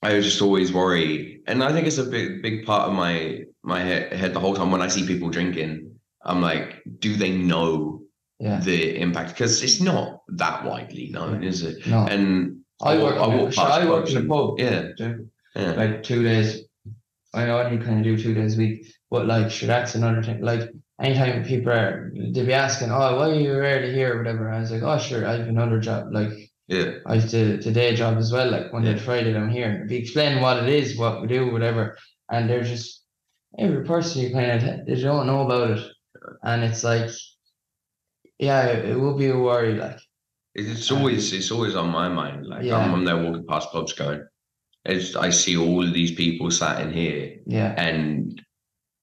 I just always worry, and I think it's a big, big part of my my head, the whole time when I see people drinking. I'm like, do they know Yeah. the impact? Because it's not that widely known, is it? No. And I work, I walk in a- past I work in a pub. Yeah, yeah, like two days. I only kind of do two days a week, but like, sure, that's another thing. Like, anytime people are, they be asking, oh, why are you rarely here or whatever. I was like, oh, sure, I have another job. Like, yeah, I have to, to day job as well, like Monday to Yeah. Friday down here. If you explain what it is, what we do, whatever, and they're just, every person you kind of, they don't know about it. And it's like, yeah, it, it will be a worry. Like, it's always it's always on my mind. Like Yeah. I'm, I'm there walking past pubs, going, it's, I see all these people sat in here yeah, and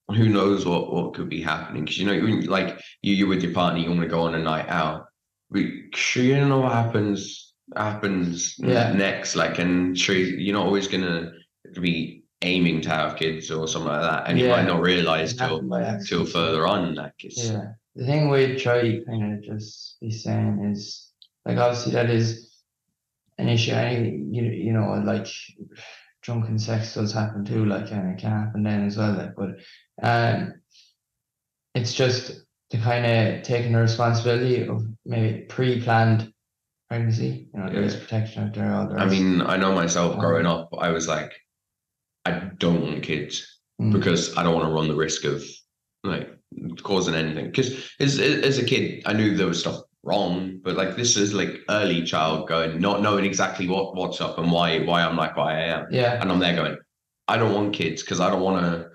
who knows what what could be happening? Because you know, like you you with your partner, you want to go on a night out. We sure you don't know what happens happens Yeah. next. Like, and sure you're not always gonna be aiming to have kids or something like that, and you might not realize till till further on. Like, it's Yeah. The thing we try kind of just be saying is like obviously that is an issue. I you you know like drunken sex does happen too. Like and it can happen then as well. Like but um, it's just the kind of taking the responsibility of maybe pre-planned pregnancy. You know, there's Yeah. protection out there. All the I mean, I know myself Um, growing up, I was like, I don't want kids Mm. because I don't want to run the risk of like causing anything. Because as as a kid, I knew there was stuff wrong, but like this is like early child going, not knowing exactly what what's up and why why I'm like why I am, yeah, and I'm there going, I don't want kids because I don't want to,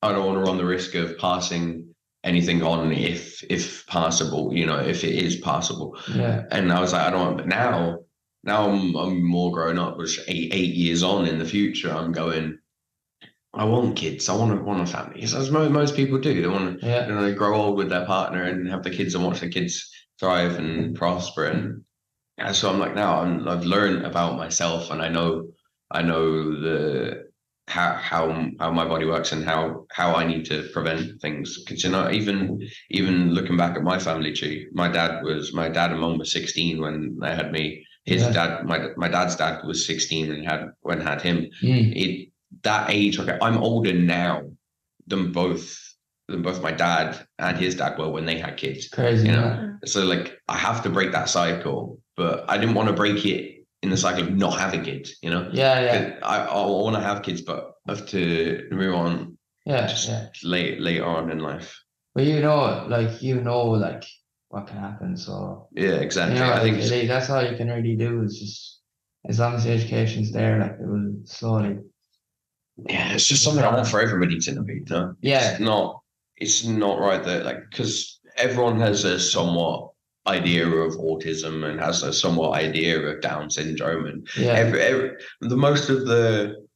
I don't want to run the risk of passing anything on if if possible, you know, if it is possible. yeah, And I was like, I don't want, but now, now I'm, I'm more grown up, which eight, eight years on in the future, I'm going, I want kids. I want to want a family. As most, most people do, they want to yeah, you know, grow old with their partner and have the kids and watch the kids thrive and prosper. And, and so I'm like, now I'm, I've learned about myself and I know, I know the, how, how, how my body works and how, how I need to prevent things. Cause you know, even, even looking back at my family tree, my dad was, my dad and mum were 16 when they had me. His Yeah. dad, my, my dad's dad was 16 and had, when had him Mm. it that age okay i'm older now than both than both my dad and his dad were when they had kids crazy. You know, man. so like i have to break that cycle but i didn't want to break it in the cycle of not having kids you know Yeah, yeah, i i want to have kids but I have to move on yeah, just yeah. late later on in life But you know, like you know, like what can happen. So yeah exactly you know, i think really, that's all you can really do is just as long as the education's there, like it will slowly. yeah it's just something i want for everybody to know you know Yeah. it's not it's not right that like because everyone has a somewhat idea of autism and has a somewhat idea of down syndrome and Yeah, every, every the most of the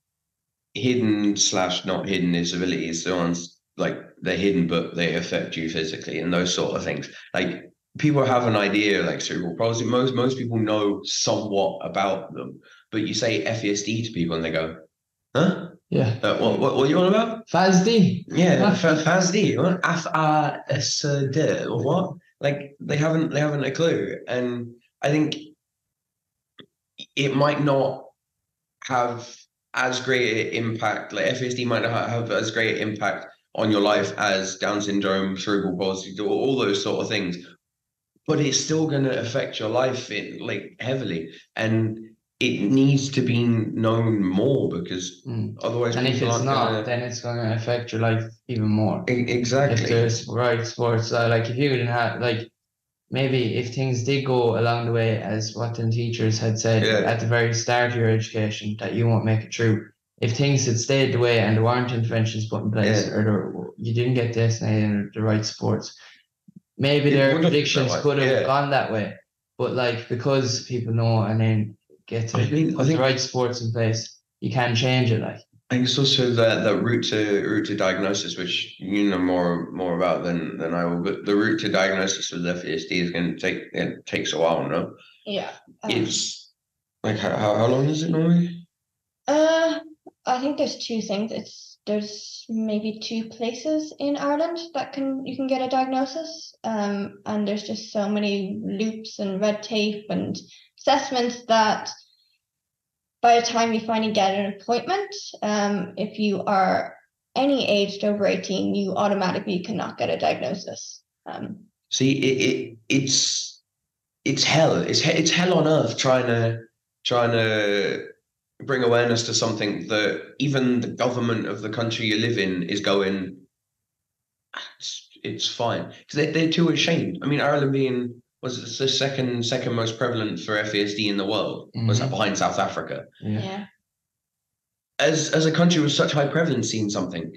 hidden slash not hidden disabilities the ones like they're hidden but they affect you physically and those sort of things like people have an idea like cerebral palsy most most people know somewhat about them but you say FESD to people and they go huh yeah. uh, what, what what are you on about FASD. yeah, FASD, what? F R S D, or what? Like they haven't they haven't a clue, and I think it might not have as great an impact. Like FSD might not have as great an impact on your life as Down syndrome, cerebral palsy, all- those sort of things, but it's still going to affect your life in like heavily, and it needs to be known more because Mm. otherwise, And if it's aren't gonna- then it's going to affect your life even more. E- If exactly. there's right sports, uh, like if you didn't have like maybe if things did go along the way as what the teachers had said Yeah. at the very start of your education that you won't make it through. If things had stayed the way and there weren't interventions put in place Yeah. or there, you didn't get designated in the right sports, maybe It their wouldn't have been predictions could have yeah. gone that way. But like because people know and then get to I mean, I think- the right sports in place, you can change it. Like I think it's also the the route to route to diagnosis, which you know more more about than than I will. But the route to diagnosis with FASD is going to take it takes a while. No, Yeah. um, it's like how how how long is it normally? Uh, I think there's two things. It's there's maybe two places in Ireland that can you can get a diagnosis. Um, and there's just so many loops and red tape and assessments that by the time you finally get an appointment, um, if you are any aged over 18, you automatically cannot get a diagnosis. Um, See, it, it it's it's hell. It's it's hell on earth trying to trying to bring awareness to something that even the government of the country you live in is going. "Ah, It's, it's fine because they they're too ashamed. I mean, Ireland being was it the second second most prevalent for FASD in the world was that Mhm. behind South Africa. yeah. As as a country with such high prevalence in something,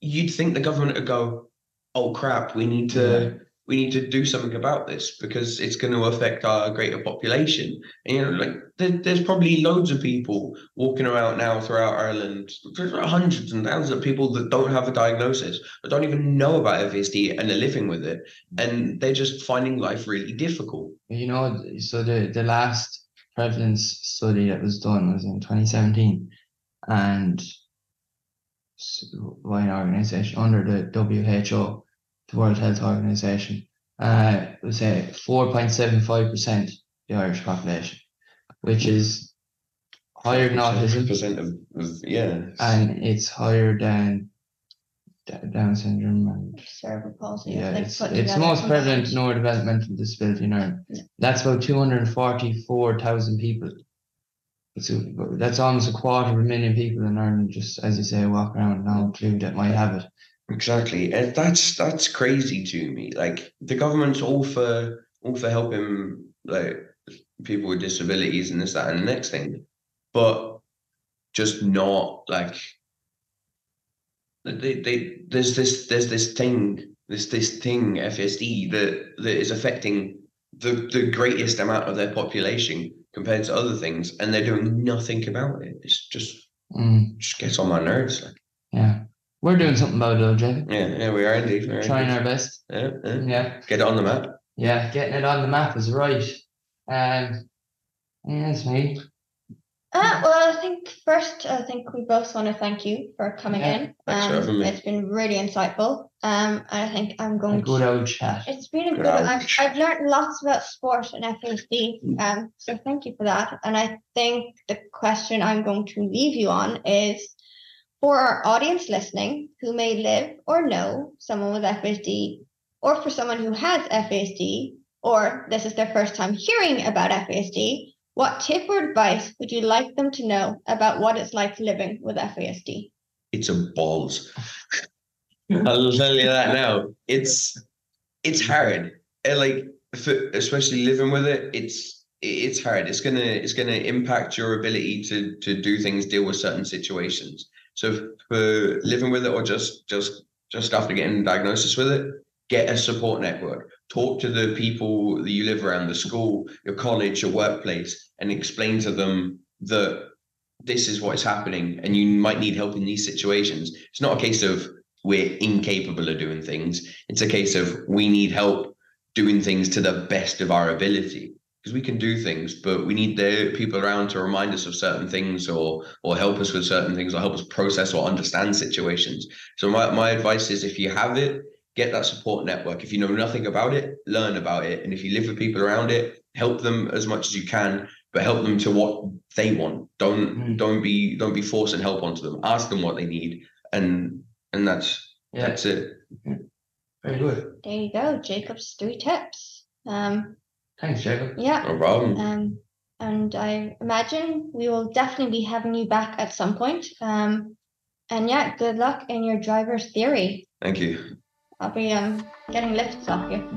you'd think the government would go, "Oh crap, we need to." We need to do something about this because it's going to affect our greater population. And, you know, like there, there's probably loads of people walking around now throughout Ireland. Hundreds and thousands of people that don't have a diagnosis, that don't even know about FASD and are living with it, and they're just finding life really difficult. You know, so the the last prevalence study that was done was in 2017, and by an organization under the WHO the World Health Organization, uh, was a 4.75% the Irish population, which is higher than autism. Percent of, of yeah. And it's higher than Down syndrome and cerebral palsy. yeah, like it's, it's the most prevalent neurodevelopmental disability in Ireland. Yeah. That's about 244,000 people. So that's almost a quarter of a million people in Ireland, just as you say, walk around with no clue that might have it. Exactly, and that's that's crazy to me. Like the government's all for all for helping like people with disabilities and this, that, and the next thing, but just not like they, they there's this there's this thing this this thing FASD that that is affecting the the greatest amount of their population compared to other things, and they're doing nothing about it. It's just Mm, just gets on my nerves. Like, yeah. We're doing something about it though, Jacob. yeah, yeah, we are indeed. We are Trying indeed. our best. Yeah, yeah. Yeah. Get it on the map. Yeah, getting it on the map is right. Um, yeah, that's me. Uh, well, I think first, I think we both want to thank you for coming Yeah, in. thanks for Um, having me. It's been really insightful. Um, and I think I'm A going good to. old chat. It's been a Good good. I've. I've learned lots about sport and FASD. Um, so thank you for that. And I think the question I'm going to leave you on is for our audience listening who may live or know someone with FASD, or for someone who has FASD, or this is their first time hearing about FASD, what tip or advice would you like them to know about what it's like living with FASD? It's a balls. I'll tell you that now. It's it's hard. Like for, especially living with it, it's it's hard. It's gonna it's gonna impact your ability to to do things, deal with certain situations. So for living with it or just just just after getting diagnosis with it, get a support network. Talk to the people that you live around, the school, your college, your workplace, and explain to them that this is what's happening and you might need help in these situations. It's not a case of we're incapable of doing things. It's a case of we need help doing things to the best of our ability because we can do things, but we need the people around to remind us of certain things or or help us with certain things or help us process or understand situations. So my, my advice is if you have it, get that support network. If you know nothing about it, learn about it. And if you live with people around it, help them as much as you can, but help them to what they want. Don't Mm. don't be don't be forcing help onto them. Ask them what they need and and that's Yeah, that's it. very good. There you go, Jacob's three tips. Um, Thanks, Jacob. yeah. No problem. Um, and I imagine we will definitely be having you back at some point. Um, and yeah, good luck in your driver's theory. Thank you. I'll be um getting lifts off you.